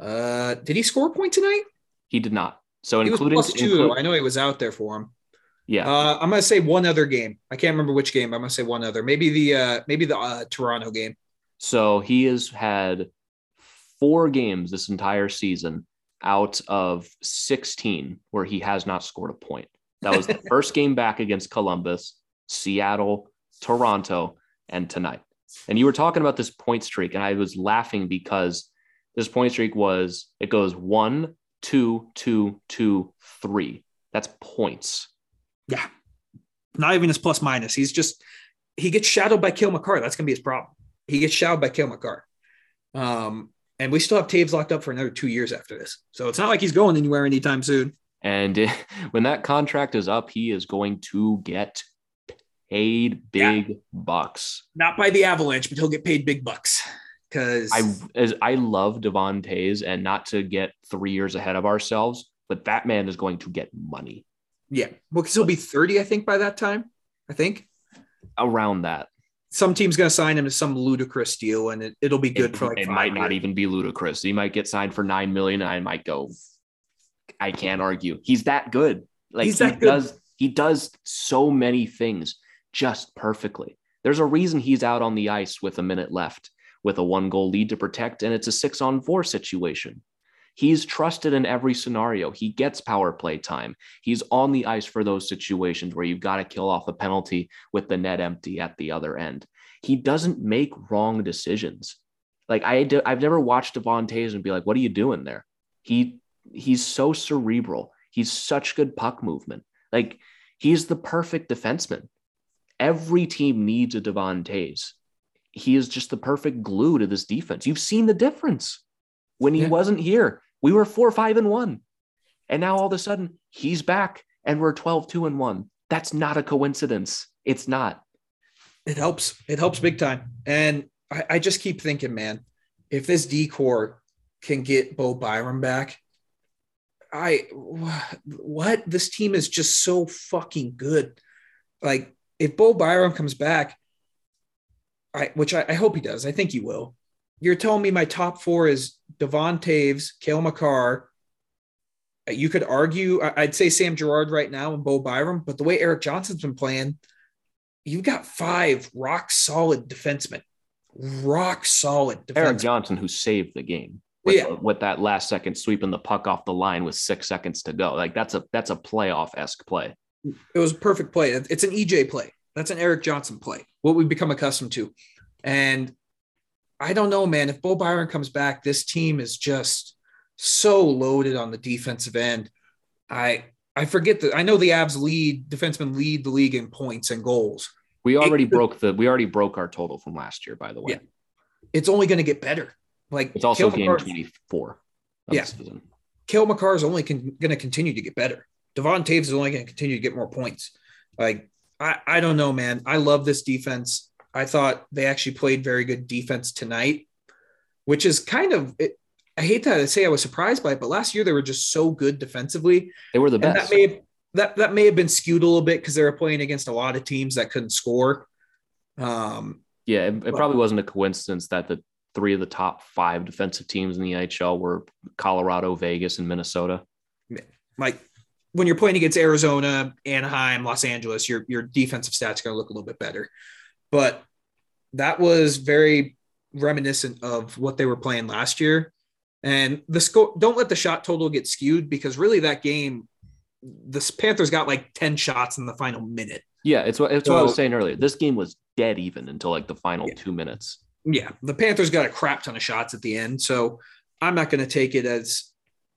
Uh, did he score a point tonight? He did not. So he including was plus two, include, I know he was out there for him. Yeah. Uh, I'm gonna say one other game. I can't remember which game. I'm gonna say one other. Maybe the uh, maybe the uh, Toronto game. So he has had four games this entire season out of 16 where he has not scored a point. That was the first game back against Columbus, Seattle, Toronto, and tonight. And you were talking about this point streak, and I was laughing because this point streak was it goes one, two, two, two, three. That's points. Yeah. Not even his plus minus. He's just he gets shadowed by Cale Makar. That's gonna be his problem. He gets shadowed by Cale Makar. Um, and we still have Toews locked up for another two years after this. So it's not like he's going anywhere anytime soon. And when that contract is up, he is going to get paid big yeah. bucks. Not by the Avalanche, but he'll get paid big bucks. Because I as I love Devon Toews and not to get three years ahead of ourselves, but that man is going to get money. Yeah. Well, because he'll be 30, I think, by that time. I think. Around that some team's going to sign him to some ludicrous deal, and it, will be good it, for like. It might years. not even be ludicrous. He might get signed for nine million, and I might go. I can't argue. He's that good. Like He's he good. does. He does so many things just perfectly. There's a reason he's out on the ice with a minute left, with a one goal lead to protect, and it's a six on four situation. He's trusted in every scenario. He gets power play time. He's on the ice for those situations where you've got to kill off a penalty with the net empty at the other end. He doesn't make wrong decisions. Like I, do, I've never watched Devon and be like, "What are you doing there?" He he's so cerebral. He's such good puck movement. Like he's the perfect defenseman. Every team needs a Devon. He is just the perfect glue to this defense. You've seen the difference when he yeah. wasn't here. We were four, five, and one. And now all of a sudden he's back and we're 12, two, and one. That's not a coincidence. It's not. It helps. It helps big time. And I, I just keep thinking, man, if this decor can get Bo Byram back, I what this team is just so fucking good. Like if Bo Byram comes back, I which I, I hope he does. I think he will you're telling me my top four is Devon Toews, Cale Makar. Uh, you could argue, I'd say Sam Girard right now and Bo Byram, but the way Erik Johnson's been playing, you've got five rock solid defensemen. Rock solid defensemen. Erik Johnson, who saved the game. With, yeah. with that last second sweeping the puck off the line with six seconds to go. Like that's a that's a playoff esque play. It was a perfect play. It's an EJ play. That's an Erik Johnson play. What we've become accustomed to. And I don't know, man. If Bo Byram comes back, this team is just so loaded on the defensive end. I I forget that I know the Avs lead defensemen lead the league in points and goals. We already it, broke the we already broke our total from last year, by the way. Yeah. It's only going to get better. Like it's also Cale game Makar, 24. Yeah. Cale Makar is only con- going to continue to get better. Devon Toews is only going to continue to get more points. Like I, I don't know, man. I love this defense. I thought they actually played very good defense tonight, which is kind of it, I hate to say I was surprised by it, but last year they were just so good defensively. They were the best. that may have, that that may have been skewed a little bit because they were playing against a lot of teams that couldn't score. Um, yeah, it, it but, probably wasn't a coincidence that the three of the top five defensive teams in the NHL were Colorado, Vegas, and Minnesota. Like when you're playing against Arizona, Anaheim, Los Angeles, your your defensive stats are going to look a little bit better. But that was very reminiscent of what they were playing last year. And the score, don't let the shot total get skewed because really that game, the Panthers got like 10 shots in the final minute. Yeah, it's what, it's so, what I was saying earlier. This game was dead even until like the final yeah. two minutes. Yeah, the Panthers got a crap ton of shots at the end. So I'm not going to take it as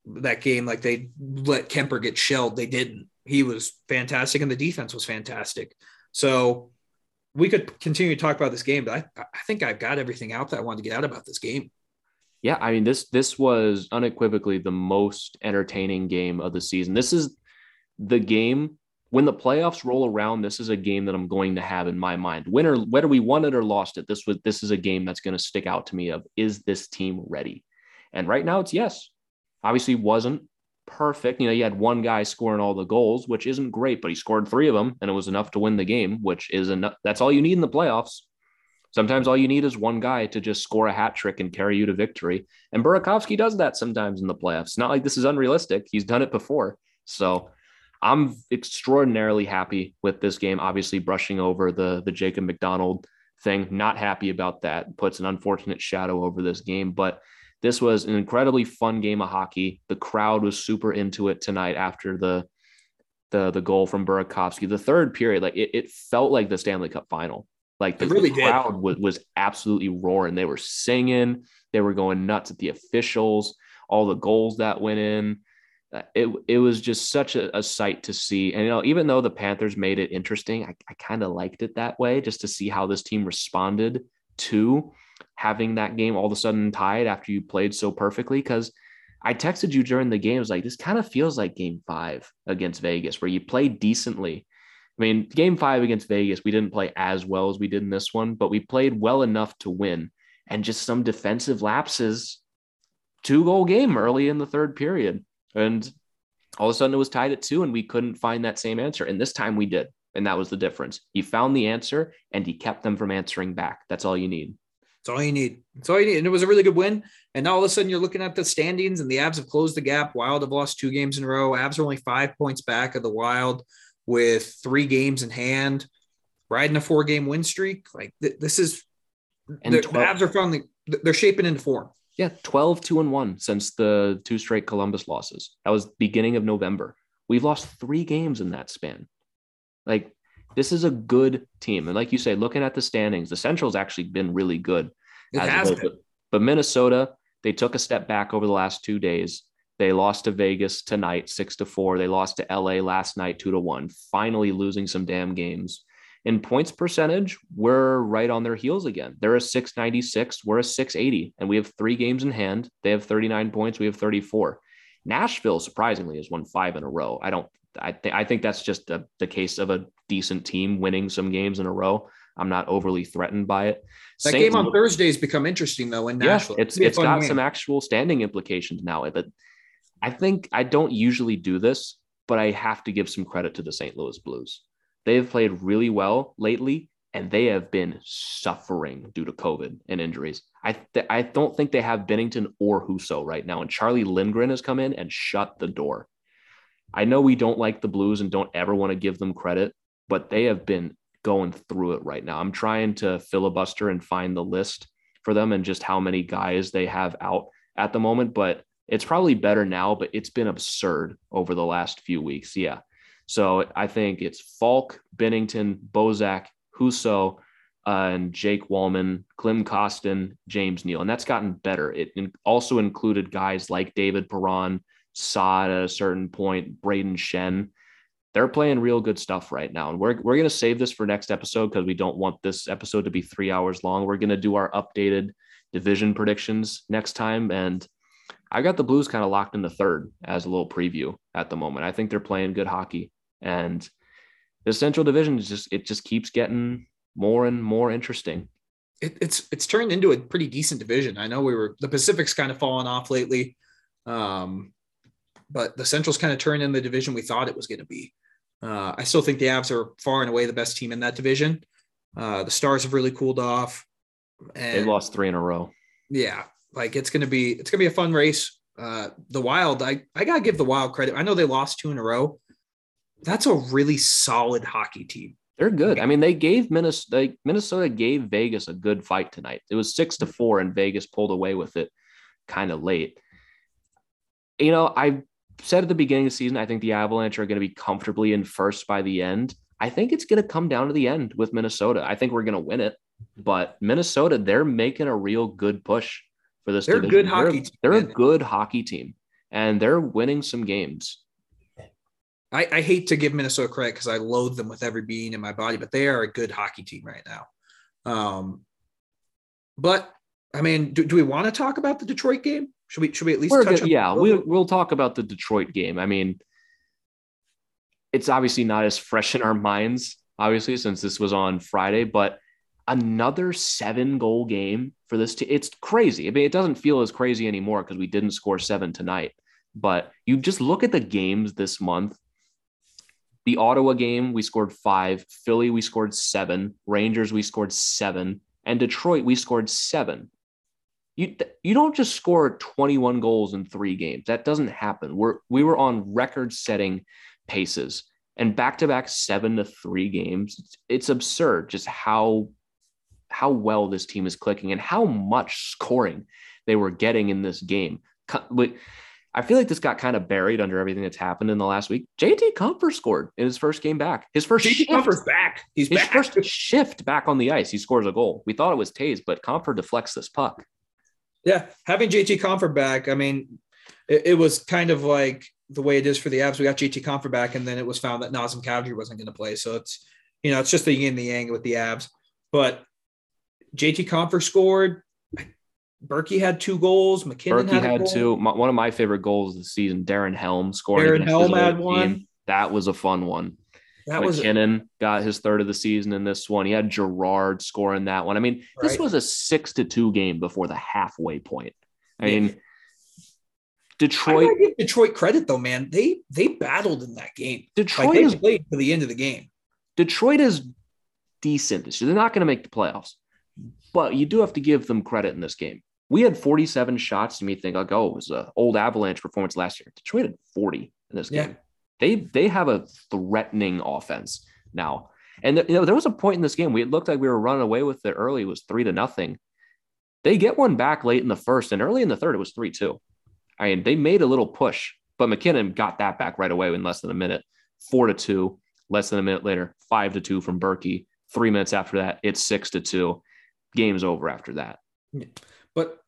that game like they let Kuemper get shelled. They didn't. He was fantastic, and the defense was fantastic. So we could continue to talk about this game, but I, I think I've got everything out that I wanted to get out about this game. Yeah, I mean this this was unequivocally the most entertaining game of the season. This is the game when the playoffs roll around. This is a game that I'm going to have in my mind. Winner, whether we won it or lost it, this was this is a game that's going to stick out to me. Of is this team ready? And right now, it's yes. Obviously, wasn't perfect. You know, you had one guy scoring all the goals, which isn't great, but he scored three of them and it was enough to win the game, which is enough. That's all you need in the playoffs. Sometimes all you need is one guy to just score a hat trick and carry you to victory. And Burakovsky does that sometimes in the playoffs. Not like this is unrealistic. He's done it before. So I'm extraordinarily happy with this game. Obviously, brushing over the the Jacob MacDonald thing. Not happy about that. Puts an unfortunate shadow over this game, but this was an incredibly fun game of hockey. The crowd was super into it tonight after the the the goal from Burakovsky. The third period, like it, it felt like the Stanley Cup final. Like the, really the crowd was, was absolutely roaring. They were singing, they were going nuts at the officials, all the goals that went in. Uh, it it was just such a, a sight to see. And you know, even though the Panthers made it interesting, I, I kind of liked it that way, just to see how this team responded to having that game all of a sudden tied after you played so perfectly. Because I texted you during the game, I was like, this kind of feels like game five against Vegas, where you played decently. I mean, game five against Vegas, we didn't play as well as we did in this one, but we played well enough to win. And just some defensive lapses, two goal game early in the third period. And all of a sudden it was tied at two, and we couldn't find that same answer. And this time we did. And that was the difference. He found the answer and he kept them from answering back. That's all you need. That's all you need. That's all you need. And it was a really good win. And now all of a sudden you're looking at the standings and the Avs have closed the gap. Wild have lost two games in a row. Avs are only five points back of the Wild with three games in hand, riding a four game win streak. Like th- this is and the 12, Avs are finally they're shaping into form. Yeah, 12, 2 and 1 since the two straight Columbus losses. That was beginning of November. We've lost three games in that span. Like this is a good team. And like you say, looking at the standings, the Central's actually been really good. It has been. But, but Minnesota, they took a step back over the last two days. They lost to Vegas tonight, six to four. They lost to LA last night, two to one. Finally losing some damn games. In points percentage, we're right on their heels again. They're a 696, we're a 680, and we have three games in hand. They have 39 points, we have 34. Nashville, surprisingly, has won five in a row. I don't I, th- I think that's just the, the case of a decent team winning some games in a row. I'm not overly threatened by it. That St. game on Thursday has become interesting though in Nashville. Yeah, it's it's got game. some actual standing implications now. But I think I don't usually do this, but I have to give some credit to the St. Louis Blues. They have played really well lately, and they have been suffering due to COVID and injuries. I th- I don't think they have Binnington or Husso right now, and Charlie Lindgren has come in and shut the door. I know we don't like the Blues and don't ever want to give them credit, but they have been going through it right now. I'm trying to filibuster and find the list for them and just how many guys they have out at the moment, but it's probably better now, but it's been absurd over the last few weeks. Yeah. So I think it's Faulk, Binnington, Bozak, Husso, uh, and Jake Walman, Klim Kostin, James Neal. And that's gotten better. It also included guys like David Perron, Saad at a certain point, Brayden Schenn. They're playing real good stuff right now. And we're, we're going to save this for next episode because we don't want this episode to be three hours long. We're going to do our updated division predictions next time. And I got the Blues kind of locked in the third as a little preview at the moment. I think they're playing good hockey. And the Central Division is just, it just keeps getting more and more interesting it, it's it's turned into a pretty decent division. I know we were the Pacific's kind of fallen off lately, um, but the Central's kind of turned in the division we thought it was going to be. Uh, I still think the Avs are far and away the best team in that division. Uh, the Stars have really cooled off. And they lost three in a row. Yeah, like it's gonna be it's gonna be a fun race. Uh, the Wild, I I gotta give the Wild credit. I know they lost two in a row. That's a really solid hockey team. They're good. I mean, they gave Minnesota Minnesota gave Vegas a good fight tonight. It was six to four, and Vegas pulled away with it kind of late. You know, I said at the beginning of the season, I think the Avalanche are going to be comfortably in first by the end. I think it's going to come down to the end with Minnesota. I think we're going to win it, but Minnesota, they're making a real good push for this. They're division. good hockey. They're, team, they're a good hockey team, and they're winning some games. I, I hate to give Minnesota credit because I loathe them with every being in my body, but they are a good hockey team right now. Um, but I mean, do, do we want to talk about the Detroit game? Should we should we at least touch good, yeah, we, we'll talk about the Detroit game. I mean, it's obviously not as fresh in our minds, obviously, since this was on Friday, but another seven goal game for this team. It's crazy. I mean, it doesn't feel as crazy anymore because we didn't score seven tonight. But you just look at the games this month the Ottawa game, we scored five. Philly, we scored seven. Rangers, we scored seven. And Detroit, we scored seven. You, you don't just score 21 goals in three games. That doesn't happen. We're we were on record setting paces and back to back seven to three games. It's, it's absurd just how how well this team is clicking and how much scoring they were getting in this game. I feel like this got kind of buried under everything that's happened in the last week. JT Compher scored in his first game back. His first JT shift, Compher's back. He's his back. first shift back on the ice. He scores a goal. We thought it was Toews, but Compher deflects this puck. Yeah, having JT Compher back, I mean, it, it, was kind of like the way it is for the Avs. We got JT Compher back, and then it was found that Nazem Kadri wasn't going to play. So it's you know it's just the yin and the yang with the Avs. But JT Compher scored. Berkey had two goals. MacKinnon Berkey had, had two. My, one of my favorite goals of the season. Darren Helm scored. Darren Helm had one. That was a fun one. That MacKinnon was got his third of the season in this one. He had Girard scoring that one. I mean, right. this was a six to two game before the halfway point. I mean, Detroit. give Detroit credit though, man. They they battled in that game. Detroit like, they is, played to the end of the game. Detroit is decent. They're not going to make the playoffs, but you do have to give them credit in this game we had 47 shots. To me, think like, oh, it was an old Avalanche performance last year. Detroit had 40 in this game. Yeah. They they have a threatening offense now. And you know, there was a point in this game we looked like we were running away with it early. It was three to nothing. They get one back late in the first, and early in the third, it was three two. I mean, they made a little push, but MacKinnon got that back right away in less than a minute. Four to two. Less than a minute later, five to two from Berkey. Three minutes after that, it's six to two. Game's over after that. But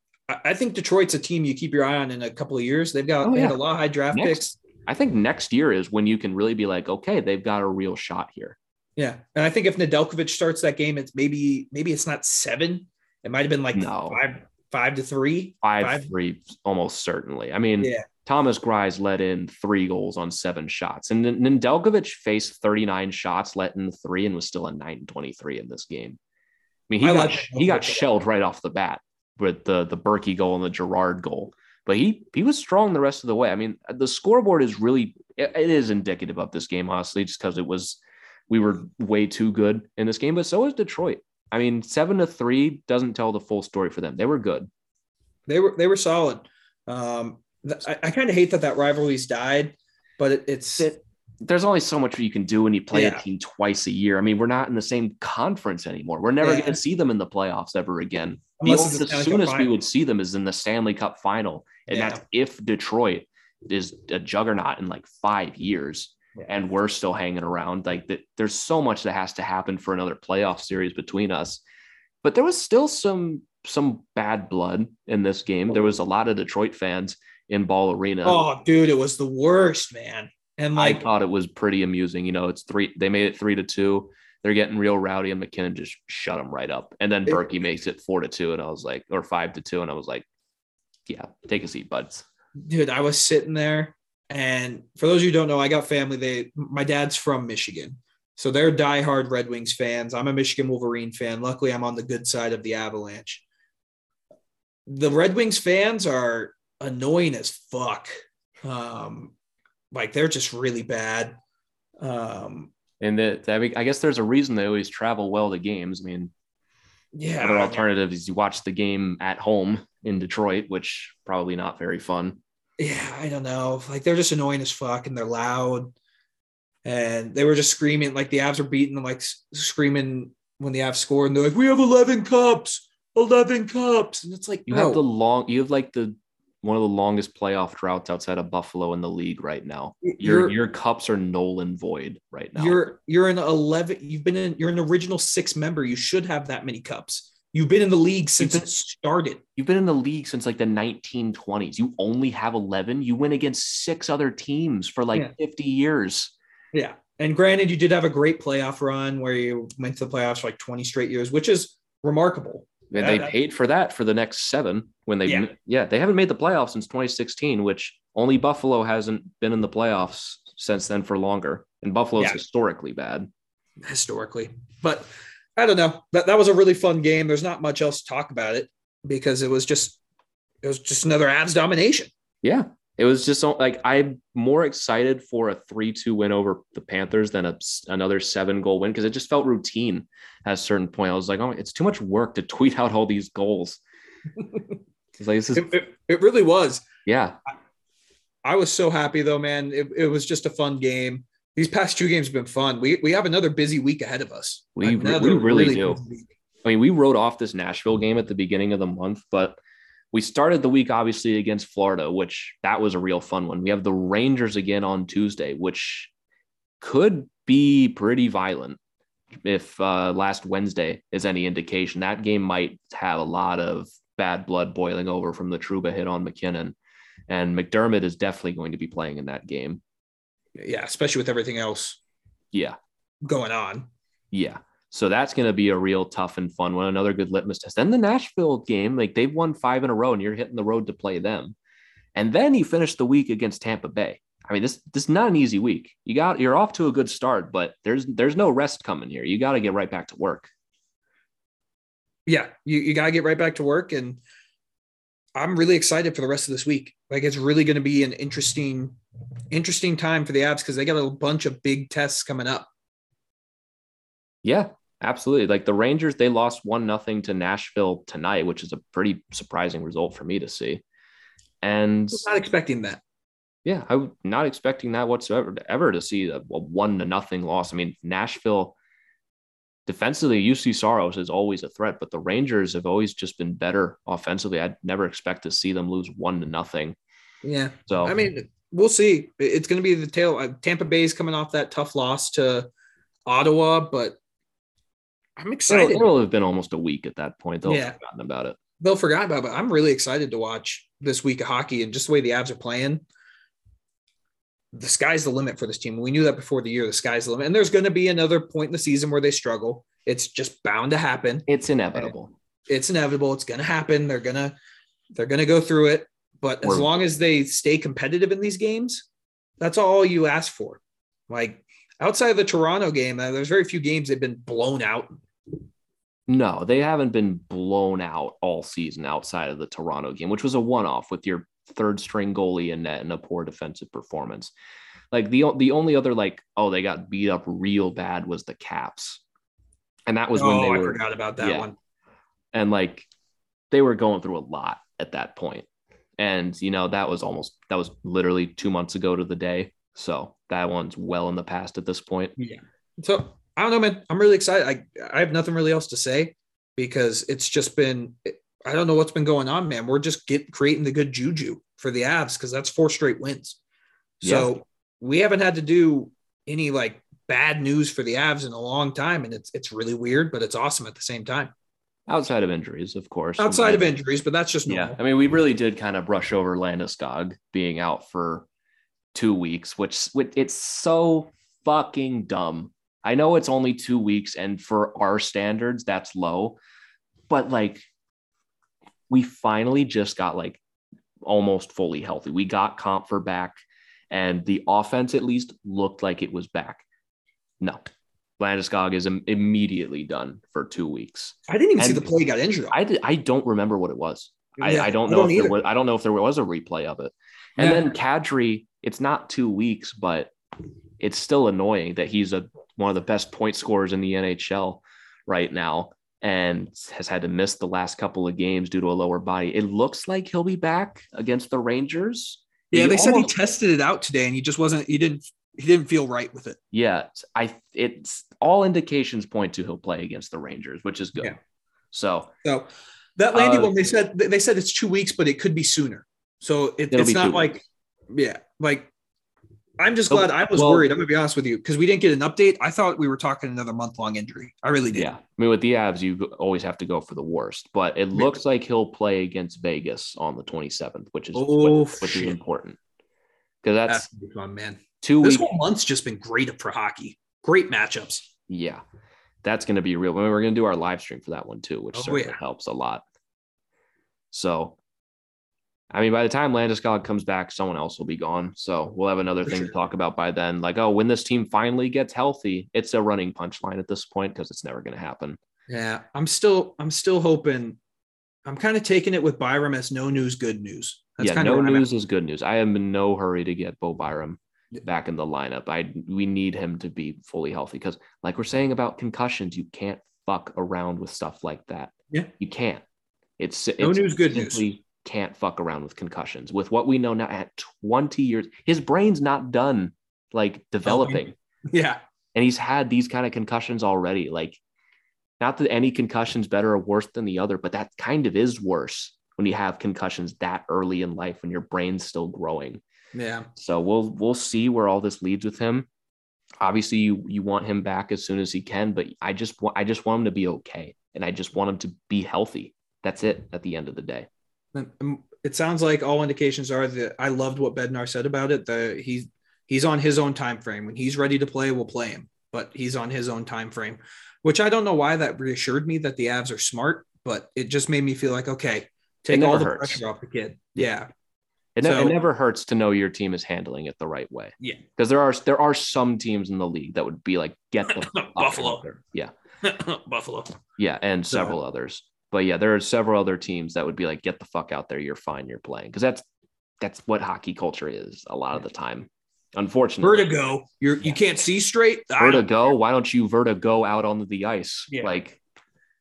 I think Detroit's a team you keep your eye on in a couple of years. They've got oh, they had a lot of high draft next, picks. I think next year is when you can really be like, okay, they've got a real shot here. Yeah, and I think if Nedeljkovic starts that game, it's maybe maybe it's not seven. It might have been like no. five five to three. Five, five. almost certainly. I mean, yeah. Thomas Greiss let in three goals on seven shots, and Nedeljkovic faced 39 shots, let in three, and was still a 923 in this game. I mean, he I got like he got shelled right off the bat with the the Berkey goal and the Girard goal. But he he was strong the rest of the way. I mean, the scoreboard is really it, it is indicative of this game, honestly, just because it was we were way too good in this game. But so is Detroit. I mean, seven to three doesn't tell the full story for them. They were good. They were they were solid. Um, I, I kind of hate that that rivalry's died, but it, it's it, there's only so much you can do when you play yeah. a team twice a year. I mean, we're not in the same conference anymore. We're never yeah. going to see them in the playoffs ever again. the, the soonest we would see them is in the Stanley Cup final. And yeah. that's if Detroit is a juggernaut in like five years and we're still hanging around. Like that, there's so much that has to happen for another playoff series between us. But there was still some some bad blood in this game. There was a lot of Detroit fans in Ball Arena. Oh, dude, it was the worst, man. And I thought it was pretty amusing. You know, it's three. They made it three to two. They're getting real rowdy, and MacKinnon just shut them right up. And then Berkey makes it four to two, and I was like, or five to two, and I was like, yeah, take a seat, buds. dude, I was sitting there, and for those of you who don't know, I got family. They, my dad's from Michigan, so they're diehard Red Wings fans. I'm a Michigan Wolverine fan. Luckily, I'm on the good side of the Avalanche. The Red Wings fans are annoying as fuck. Um, like they're just really bad. Um, And that I, mean, I guess there's a reason they always travel well to games. I mean, yeah, other alternative is you watch the game at home in Detroit, which probably not very fun. yeah, I don't know. Like they're just annoying as fuck and they're loud. And they were just screaming like the Avs were beating them, like screaming when the Avs scored. And they're like, "We have eleven cups, eleven cups," and it's like, You bro, have the long, you have like the one of the longest playoff droughts outside of Buffalo in the league right now. Your you're your cups are null and void right now. you're you're an eleven. You've been in. You're an original six member. You should have that many cups. You've been in the league since been- it started. You've been in the league since like the 1920s. You only have 11. You win against six other teams for like Yeah. 50 years. Yeah. And granted, you did have a great playoff run where you went to the playoffs for like 20 straight years, which is remarkable. And Yeah, they that- paid for that for the next seven when they, Yeah. yeah. they haven't made the playoffs since 2016, which only Buffalo hasn't been in the playoffs since then for longer. And Buffalo's Yeah. historically bad. historically. But I don't know. That that was a really fun game. There's not much else to talk about it because it was just it was just another abs domination. Yeah. It was just so- like I'm more excited for a 3 2 win over the Panthers than a, another seven goal win because it just felt routine at a certain point. I was like, oh, it's too much work to tweet out all these goals. It's like, this is, It, it, it really was. yeah. I was so happy though, man. It, it was just a fun game. These past two games have been fun. We we have another busy week ahead of us. We- Another we really do. I mean, we wrote off this Nashville game at the beginning of the month, but we started the week obviously against Florida, which that was a real fun one. We have the Rangers again on Tuesday, which could be pretty violent if uh, last Wednesday is any indication. That game might have a lot of bad blood boiling over from the Trouba hit on MacKinnon. And MacDermid is definitely going to be playing in that game. Yeah, especially with everything else Yeah. going on. Yeah. So that's going to be a real tough and fun one. Another good litmus test. Then the Nashville game, like they've won five in a row and you're hitting the road to play them. And then you finish the week against Tampa Bay. I mean, this this is not an easy week. You got you're off to a good start, but there's there's no rest coming here. You got to get right back to work. yeah, you, you got to get right back to work. And I'm really excited for the rest of this week. Like it's really going to be an interesting, interesting time for the Avs because they got a bunch of big tests coming up. Yeah, absolutely. Like the Rangers, they lost one nothing to Nashville tonight, which is a pretty surprising result for me to see. And I was not expecting that. Yeah, I'm not expecting that whatsoever ever to see a, a one to nothing loss. I mean, Nashville defensively, Juuse Saros is always a threat, but the Rangers have always just been better offensively. I'd never expect to see them lose one to nothing. Yeah. So I mean, we'll see. It's going to be the tail. uh, Tampa Bay's coming off that tough loss to Ottawa, but I'm excited. it'll have been almost a week at that point. They'll Yeah. have forgotten about it. They'll forgot about it, but I'm really excited to watch this week of hockey and just the way the Avs are playing. The sky's the limit for this team. We knew that before the year. The sky's the limit, and there's going to be another point in the season where they struggle. It's just bound to happen. It's inevitable. It's inevitable. It's going to happen. They're gonna they're gonna go through it. But as We're- long as they stay competitive in these games, that's all you ask for. Like outside of the Toronto game, uh, there's very few games they've been blown out. No, they haven't been blown out all season outside of the Toronto game, which was a one off with your third string goalie in net and a poor defensive performance. Like the the only other like oh they got beat up real bad was the Caps, and that was when oh, they I were forgot about that yeah. one. and like they were going through a lot at that point, and you know that was almost that was literally two months ago to the day. So that one's well in the past at this point. Yeah. So I don't know, man. I'm really excited. I I have nothing really else to say because it's just been I don't know what's been going on, man. We're just get creating the good juju for the Avs because that's four straight wins. So we haven't had to do any like bad news for the Avs in a long time, and it's it's really weird, but it's awesome at the same time. Outside of injuries, of course. Outside of injuries, but that's just normal. Yeah. I mean, we really did kind of brush over Landeskog being out for two weeks, which, which it's so fucking dumb. I know it's only two weeks, and for our standards, that's low, but like we finally just got like almost fully healthy. We got Compher back, and the offense at least looked like it was back. No, Landeskog is Im- immediately done for two weeks. I didn't even see the play he got injured. I, did, I don't remember what it was. I, Yeah, I don't I know don't if there was, I don't know if there was a replay of it. And Yeah. then Kadri, it's not two weeks, but it's still annoying that he's a one of the best point scorers in the NHL right now and has had to miss the last couple of games due to a lower body. It looks like he'll be back against the Rangers. yeah, He they said he tested it out today, and he just wasn't. He didn't. He didn't feel right with it. Yeah, I it's all indications point to he'll play against the Rangers, which is good. Yeah. So So that Landy Uh, one, they said they said it's two weeks, but it could be sooner. So it, it's not like, yeah, like I'm just glad I was well- worried. I'm gonna be honest with you because we didn't get an update. I thought we were talking another month long injury. I really did. Yeah. I mean, with the Avs, you always have to go for the worst, but it looks like he'll play against Vegas on the 27th, which is Oh, which, which is important because that's That's gonna fun, man. two This weeks. whole month's just been great for hockey. Great matchups. Yeah, that's to be real. I mean, we're to do our live stream for that one too, which Oh, certainly yeah. helps a lot. So, I mean, by the time Landeskog comes back, someone else will be gone. So we'll have another thing to talk about by then. Like, oh, when this team finally gets healthy, it's a running punchline at this point because it's never going to happen. Yeah, I'm still I'm still hoping. I'm kind of taking it with Byram as no news, good news. That's yeah, kind no of news is good news. I am in no hurry to get Bo Byram back in the lineup. I we need him to be fully healthy because, like we're saying about concussions, you can't fuck around with stuff like that. Yeah. you can't. It's No it's news, good news. Can't fuck around with concussions. With what we know now, at 20 years, his brain's not done like developing, Yeah, and he's had these kind of concussions already. Like, not that any concussion's better or worse than the other, but that kind of is worse when you have concussions that early in life when your brain's still growing. yeah. So we'll we'll see where all this leads with him. Obviously, you you want him back as soon as he can, but I just want I just want him to be okay, and I just want him to be healthy. That's it. At the end of the day, Um, it sounds like all indications are that I loved what Bednar said about it. The he's he's on his own time frame. When he's ready to play, we'll play him. But he's on his own time frame, which I don't know why that reassured me that the Avs are smart, but it just made me feel like okay, take all the hurts. pressure off the kid. Yeah, it, ne- So- it never hurts to know your team is handling it the right way. Yeah. because there are there are some teams in the league that would be like get the Buffalo. Yeah, Buffalo. yeah, and So- several others. But yeah, there are several other teams that would be like, get the fuck out there. You're fine. You're playing because that's that's what hockey culture is a lot of the time. Unfortunately, Vertigo. You're you can't see straight. I don't- vertigo. Why don't you vertigo out onto the ice? Yeah. Like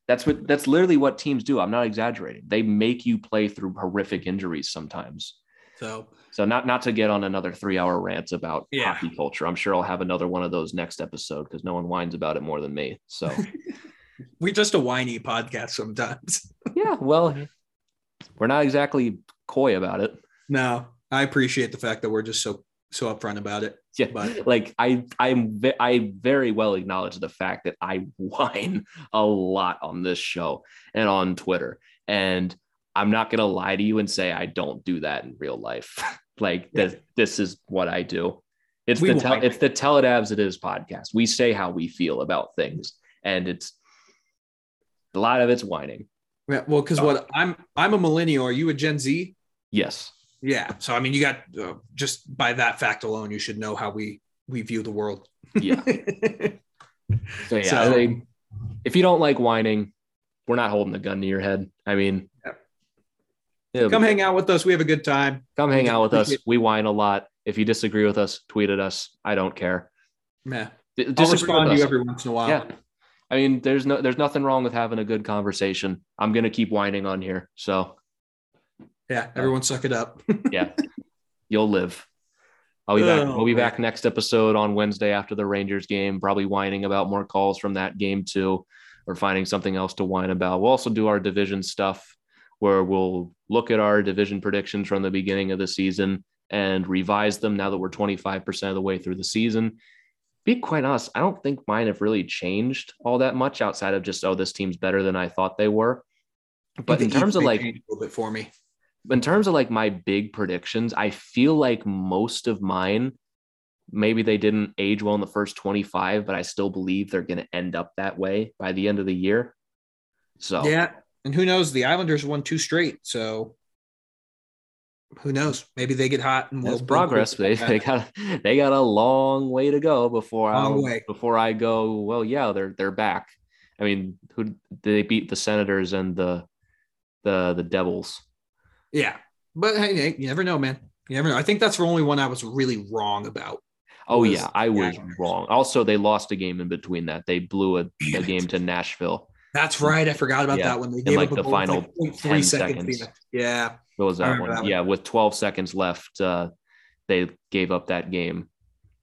that's what that's literally what teams do. I'm not exaggerating. They make you play through horrific injuries sometimes. So So not not to get on another three hour rant about Yeah. hockey culture. I'm sure I'll have another one of those next episode because no one whines about it more than me. So we're just a whiny podcast sometimes. yeah, well, we're not exactly coy about it. No, I appreciate the fact that we're just so so upfront about it. Yeah, But- like I, I'm, I very well acknowledge the fact that I whine a lot on this show and on Twitter, and I'm not gonna lie to you and say I don't do that in real life. like this, this is what I do. It's We the tell, it's the tell it abs it is podcast. We say how we feel about things, and it's a lot of it's whining. Yeah, well, because what I'm I'm a millennial. Are you a Gen Z? Yes, Yeah. So I mean, you got uh, just by that fact alone, you should know how we we view the world. yeah. So yeah, So- they- if you don't like whining, we're not holding the gun to your head. I mean, Yeah. Come hang out with us. We have a good time. come hang out with us. We whine a lot. If you disagree with us, tweet at us. I don't care. Yeah. D- I'll respond to you every once in a while. Yeah. I mean, there's no there's nothing wrong with having a good conversation. I'm gonna keep whining on here. So Yeah. Everyone suck it up. yeah, you'll live. I'll be back. Oh, we'll be oh, man. back next episode on Wednesday after the Rangers game, probably whining about more calls from that game too, or finding something else to whine about. We'll also do our division stuff where we'll look at our division predictions from the beginning of the season and revise them now that we're 25% of the way through the season. Be quite honest, I don't think mine have really changed all that much outside of just, oh, this team's better than I thought they were. But in terms of like a little bit for me, in terms of like my big predictions, I feel like most of mine, maybe they didn't age well in the first 25, but I still believe they're going to end up that way by the end of the year. So, yeah. And who knows? The Islanders won two straight. So who knows? Maybe they get hot and That's we'll progress. They, they got they got a long way to go before I Long way. before I go. Well, yeah, they're they're back. I mean, who they beat the Senators and the the the Devils? Yeah. But hey, hey, you never know, man. You never know. I think that's the only one I was really wrong about. Oh yeah, I was wrong. Also, they lost a game in between that. They blew a, a game to Nashville. That's right. I forgot about Yeah. that one. They gave like, up the final like, 0.3 seconds. seconds. Yeah. What was that one? that one. Yeah, with 12 seconds left, uh, they gave up that game.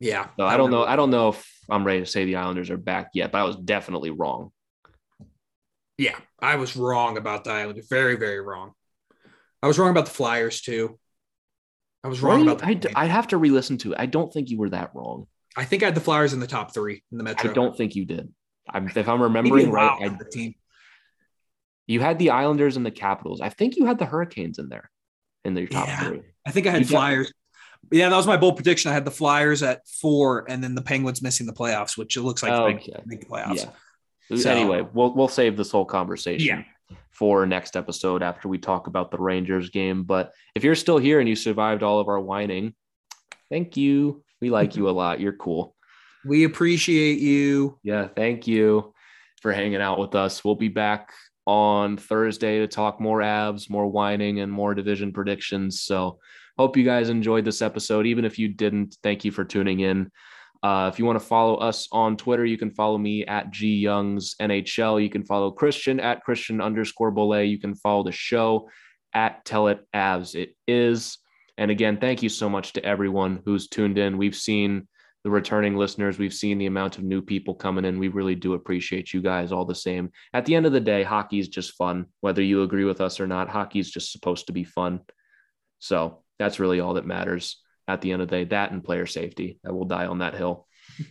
Yeah. So I don't know. I don't know if I'm ready to say the Islanders are back yet, but I was definitely wrong. Yeah. I was wrong about the Islanders. Very, very wrong. I was wrong about the Flyers too. I was wrong you- about the I, I have to re-listen to it. I don't think you were that wrong. I think I had the Flyers in the top three in the Metro. I don't think you did. I'm, if I'm remembering right, I, the team. you had the Islanders and the Capitals. I think you had the Hurricanes in there in your top Yeah. three. I think I had You got- Flyers. Yeah, that was my bold prediction. I had the Flyers at four, and then the Penguins missing the playoffs, which it looks like Penguins Okay. make the playoffs. Yeah. So- anyway, we'll we'll save this whole conversation Yeah. for next episode after we talk about the Rangers game. But if you're still here and you survived all of our whining, thank you. We like you a lot. You're cool. We appreciate you. Yeah, thank you for hanging out with us. We'll be back on Thursday to talk more Avs, more whining, and more division predictions. So, hope you guys enjoyed this episode. Even if you didn't, thank you for tuning in. Uh, if you want to follow us on Twitter, you can follow me at G Youngs NHL. You can follow Christian at Christian underscore Bolet. You can follow the show at Tell It Avs. It is. And again, thank you so much to everyone who's tuned in. We've seen the returning listeners. We've seen the amount of new people coming in. We really do appreciate you guys all the same. At the end of the day, hockey is just fun. Whether you agree with us or not, hockey is just supposed to be fun. So that's really all that matters at the end of the day. That and player safety. I will die on that hill.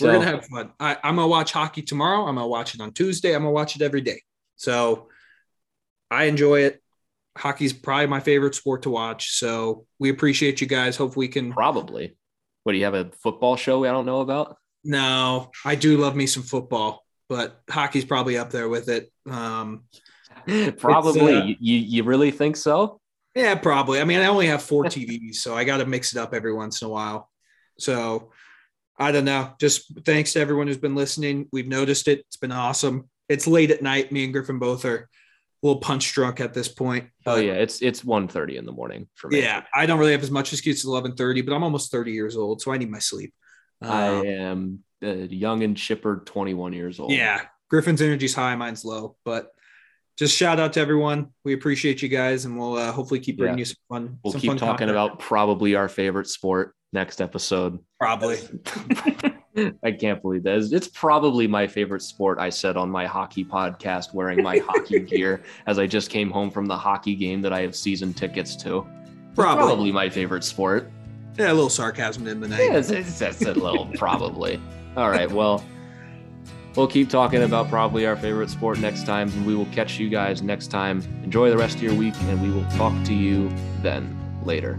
We're gonna have fun. I, I'm gonna watch hockey tomorrow. I'm gonna watch it on Tuesday. I'm gonna watch it every day. So I enjoy it. Hockey's probably my favorite sport to watch. So we appreciate you guys. Hope we can. probably. What do you have a football show I don't know about? No, I do love me some football, but hockey's probably up there with it. Um, Probably. uh, you you really think so? Yeah, probably. I mean, I only have four TVs, so I got to mix it up every once in a while. So I don't know. Just thanks to everyone who's been listening. We've noticed it. It's been awesome. It's late at night. Me and Griffin both are little punch drunk at this point. Oh yeah, it's it's 1.30 in the morning for me. Yeah, I don't really have as much excuse as eleven thirty, but I'm almost thirty years old, so I need my sleep. I Um, am a young and chipper 21 years old. yeah, Griffin's energy's high, mine's low, but just shout out to everyone. We appreciate you guys, and we'll uh, hopefully keep bringing Yeah. you some fun. We'll some keep fun talking content. about probably our favorite sport next episode. probably. I can't believe that. It's- It's probably my favorite sport. I said on my hockey podcast, wearing my hockey gear as I just came home from the hockey game that I have season tickets to. Probably. probably my favorite sport. Yeah, a little sarcasm in the night. Yeah, it's, it's a little probably. All right. Well, we'll keep talking about probably our favorite sport next time, and we will catch you guys next time. Enjoy the rest of your week, and we will talk to you then later.